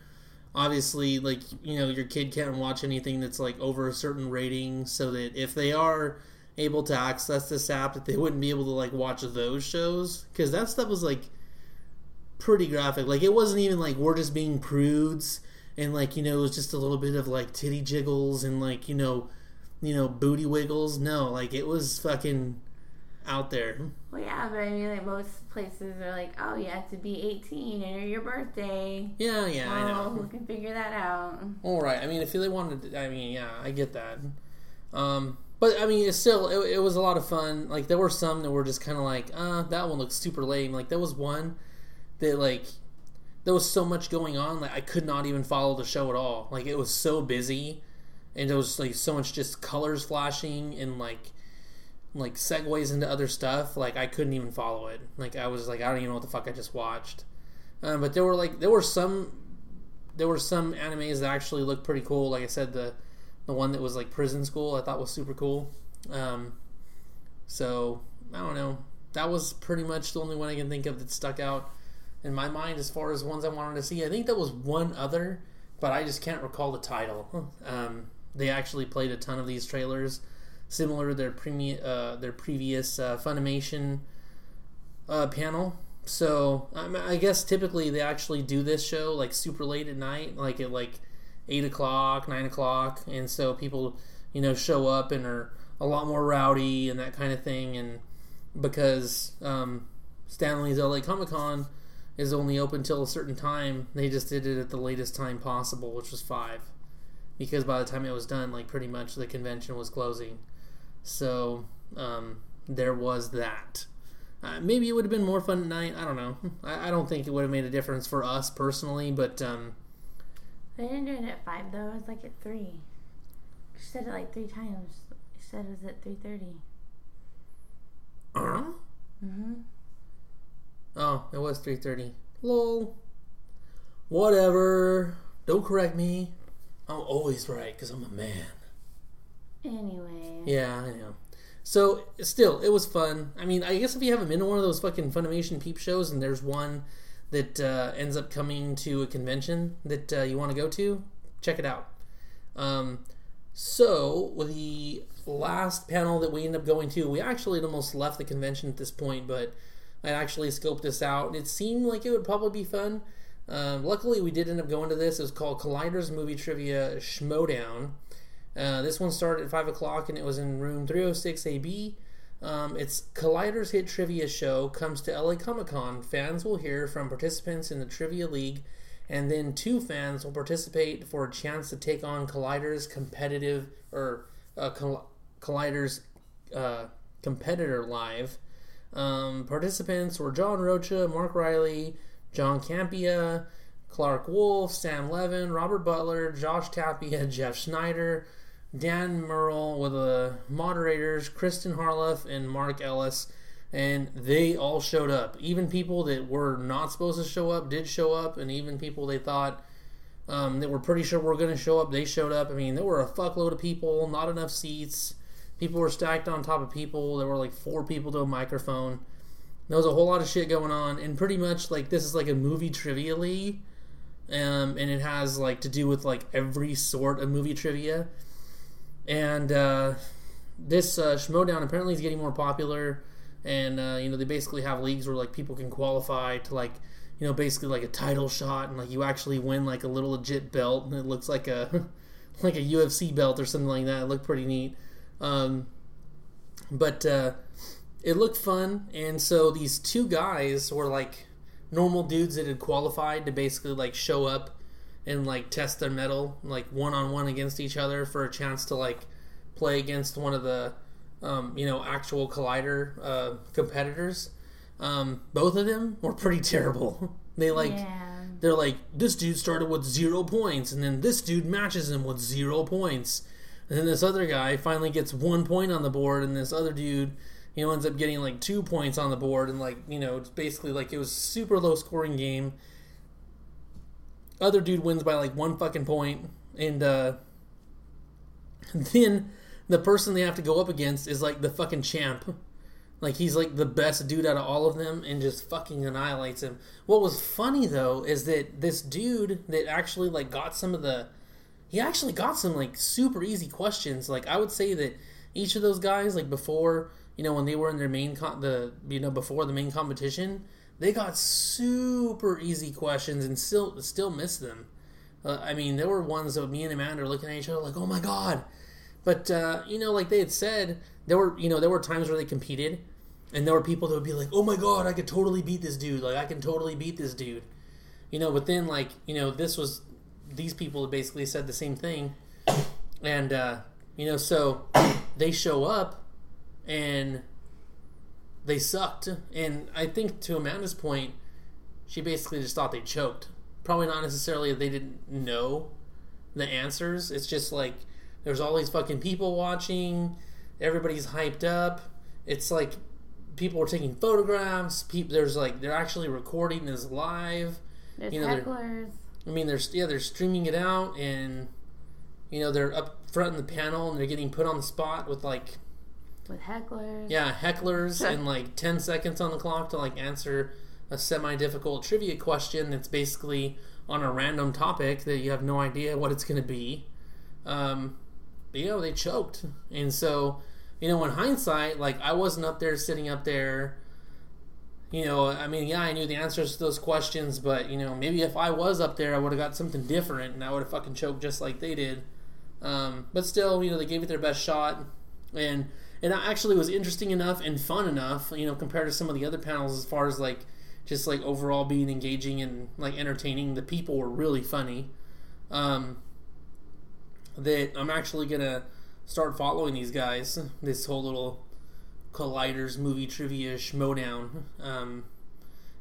obviously like you know your kid can't watch anything that's like over a certain rating, so that if they are able to access this app, that they wouldn't be able to like watch those shows because that stuff was like pretty graphic. Like it wasn't even like we're just being prudes and like you know it was just a little bit of like titty jiggles and like you know you know booty wiggles. No, like it was fucking out there. Well, yeah, but I mean, like most places are like, oh, you have to be 18 and your birthday. Yeah, yeah, I Oh, know. who can figure that out? All right. I mean, if they wanted, to, I mean, yeah, I get that. Um, but I mean, it's still, it, it was a lot of fun. Like there were some that were just kind of like, uh, that one looks super lame. Like there was one that like there was so much going on, like I could not even follow the show at all. Like it was so busy, and there was like so much just colors flashing and like like segues into other stuff. Like I couldn't even follow it. Like I was like, I don't even know what the fuck I just watched. Um, but there were like there were some there were some animes that actually looked pretty cool. Like I said, the the one that was like prison school, I thought was super cool. Um, so I don't know. That was pretty much the only one I can think of that stuck out in my mind as far as ones I wanted to see. I think there was one other, but I just can't recall the title. Um, they actually played a ton of these trailers, similar to their premi- uh, their previous uh, Funimation uh, panel. So um, I guess typically they actually do this show like super late at night, like at like eight o'clock, nine o'clock, and so people you know show up and are a lot more rowdy and that kind of thing. And because um, Stan Lee's LA Comic Con is only open till a certain time, they just did it at the latest time possible, which was five. Because by the time it was done, like pretty much the convention was closing. So um, there was that. Uh, maybe it would have been more fun at night. I don't know. I, I don't think it would have made a difference for us personally, but um, They didn't do it at 5, though. It was like at 3. She said it like three times. She said it was at 3.30. uh, Mm-hmm. oh, it was three thirty. Lol. Whatever. Don't correct me. I'm always right because I'm a man. Anyway. Yeah, I know. So still, it was fun. I mean, I guess if you haven't been to one of those fucking Funimation peep shows, and there's one that uh, ends up coming to a convention that uh, you want to go to, check it out. Um, so the last panel that we ended up going to, we actually almost left the convention at this point, but I actually scoped this out, and it seemed like it would probably be fun. Um, luckily, we did end up going to this. It was called Collider's Movie Trivia Schmodown. Uh, this one started at 5 o'clock, and it was in room 306 AB. Um, it's Collider's Hit Trivia Show comes to LA Comic Con. Fans will hear from participants in the Trivia League, and then two fans will participate for a chance to take on Collider's competitive or uh, Collider's uh, competitor live. Um, participants were John Rocha, Mark Reilly, John Campea, Clark Wolf, Sam Levin, Robert Butler, Josh Tapia, Jeff Schneider, Dan Murrell with the moderators, Kristian Harloff and Mark Ellis, and they all showed up. Even people that were not supposed to show up did show up, and even people they thought um, that were pretty sure were going to show up, they showed up. I mean, there were a fuckload of people, not enough seats. People were stacked on top of people. There were like four people to a microphone. There was a whole lot of shit going on, and pretty much like this is like a movie trivia league, um, and it has like to do with like every sort of movie trivia. And uh, this uh, Schmodown apparently is getting more popular, and uh, you know they basically have leagues where like people can qualify to like you know basically like a title shot, and like you actually win like a little legit belt, and it looks like a like a UFC belt or something like that. It looked pretty neat. Um, but uh, it looked fun, and so these two guys were like normal dudes that had qualified to basically like show up and like test their mettle like one on one against each other for a chance to like play against one of the um, you know actual collider uh, competitors. Um, both of them were pretty terrible. they like yeah. they're like this dude started with zero points, and then this dude matches him with zero points and then this other guy finally gets one point on the board, and this other dude, you know, ends up getting like two points on the board, and like you know, it's basically like it was super low scoring game. Other dude wins by like one fucking point, and uh, then the person they have to go up against is like the fucking champ. Like he's like the best dude out of all of them and just fucking annihilates him. What was funny though is that this dude that actually like got some of the he actually got some like super easy questions. Like I would say that each of those guys, like before, you know, when they were in their main con- the you know before the main competition, they got super easy questions and still still missed them. Uh, I mean, there were ones that me and Amanda were looking at each other like, oh my god. But uh, you know, like they had said, there were you know there were times where they competed, and there were people that would be like, oh my god, I could totally beat this dude. Like I can totally beat this dude. You know, but then like you know this was these people basically said the same thing, and uh, you know, so they show up and they sucked. And I think to Amanda's point, she basically just thought they choked. Probably not necessarily they didn't know the answers. It's just like there's all these fucking people watching. Everybody's hyped up. It's like people are taking photographs. People, there's like they're actually recording this live. There's you know, hecklers. I mean, they're yeah they're streaming it out, and you know they're up front in the panel, and they're getting put on the spot with like with hecklers. Yeah, hecklers, and like ten seconds on the clock to like answer a semi-difficult trivia question that's basically on a random topic that you have no idea what it's going to be. Um, but, you know, they choked, and so you know, in hindsight, like I wasn't up there sitting up there you know, I mean, yeah, I knew the answers to those questions, but you know, maybe if I was up there, I would have got something different, and I would have fucking choked just like they did. Um, but still, you know, they gave it their best shot, and it actually was interesting enough and fun enough, you know, compared to some of the other panels as far as like just like overall being engaging and like entertaining. The people were really funny. Um, that I'm actually gonna start following these guys. This whole little Collider's movie trivia schmodown. Um,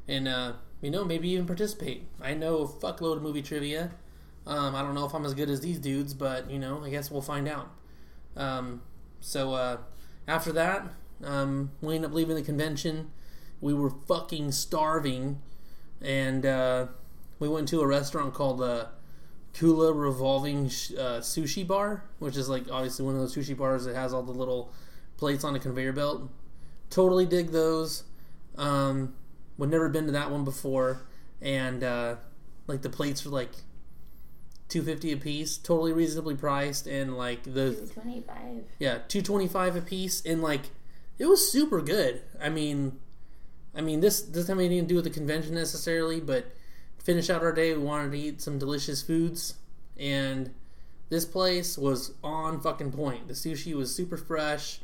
and, uh, you know, maybe even participate. I know a fuckload of movie trivia. Um, I don't know if I'm as good as these dudes, but, you know, I guess we'll find out. Um, so, uh, after that, um, we ended up leaving the convention. We were fucking starving. And, uh, we went to a restaurant called, uh, Kula Revolving uh, Sushi Bar, which is like obviously one of those sushi bars that has all the little plates on a conveyor belt. Totally dig those. Um, would never been to that one before, and uh, like the plates were like two fifty a piece, totally reasonably priced, and like the Two twenty five. yeah two twenty five a piece, and like it was super good. I mean, I mean this this time we didn't do with the convention necessarily, but finish out our day, we wanted to eat some delicious foods, and this place was on fucking point. The sushi was super fresh,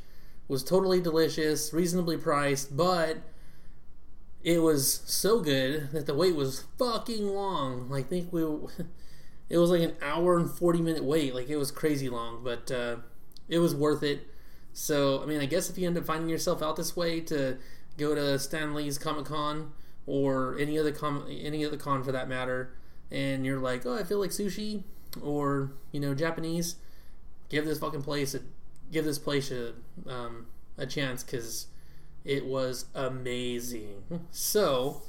was totally delicious, reasonably priced, but it was so good that the wait was fucking long. Like, I think we, it was like an hour and forty minute wait. Like, it was crazy long, but uh, it was worth it. So, I mean, I guess if you end up finding yourself out this way to go to Stan Lee's Comic Con or any other com- any other con for that matter, and you're like, oh, I feel like sushi or you know Japanese, give this fucking place a give this place a um, a chance because it was amazing. So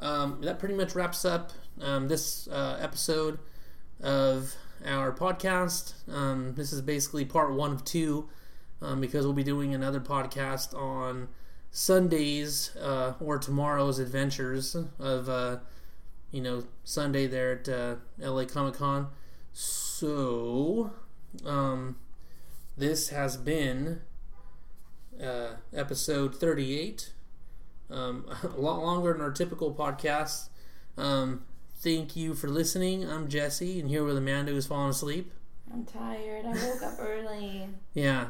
um, that pretty much wraps up um, this uh, episode of our podcast. Um, this is basically part one of two um, because we'll be doing another podcast on Sundays uh, or tomorrow's adventures of uh, you know Sunday there at uh, LA Comic Con. So um, this has been uh, episode 38. Um, a lot longer than our typical podcast. Um, thank you for listening. I'm Jesse, and here with Amanda who's falling asleep. I'm tired. I woke up early. Yeah,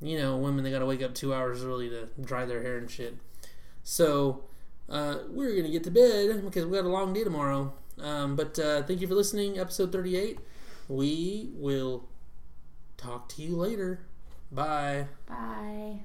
you know, women, they gotta wake up two hours early to dry their hair and shit. So, uh, we're gonna get to bed because we got a long day tomorrow. Um, but uh, thank you for listening. Episode 38. We will talk to you later. Bye. Bye.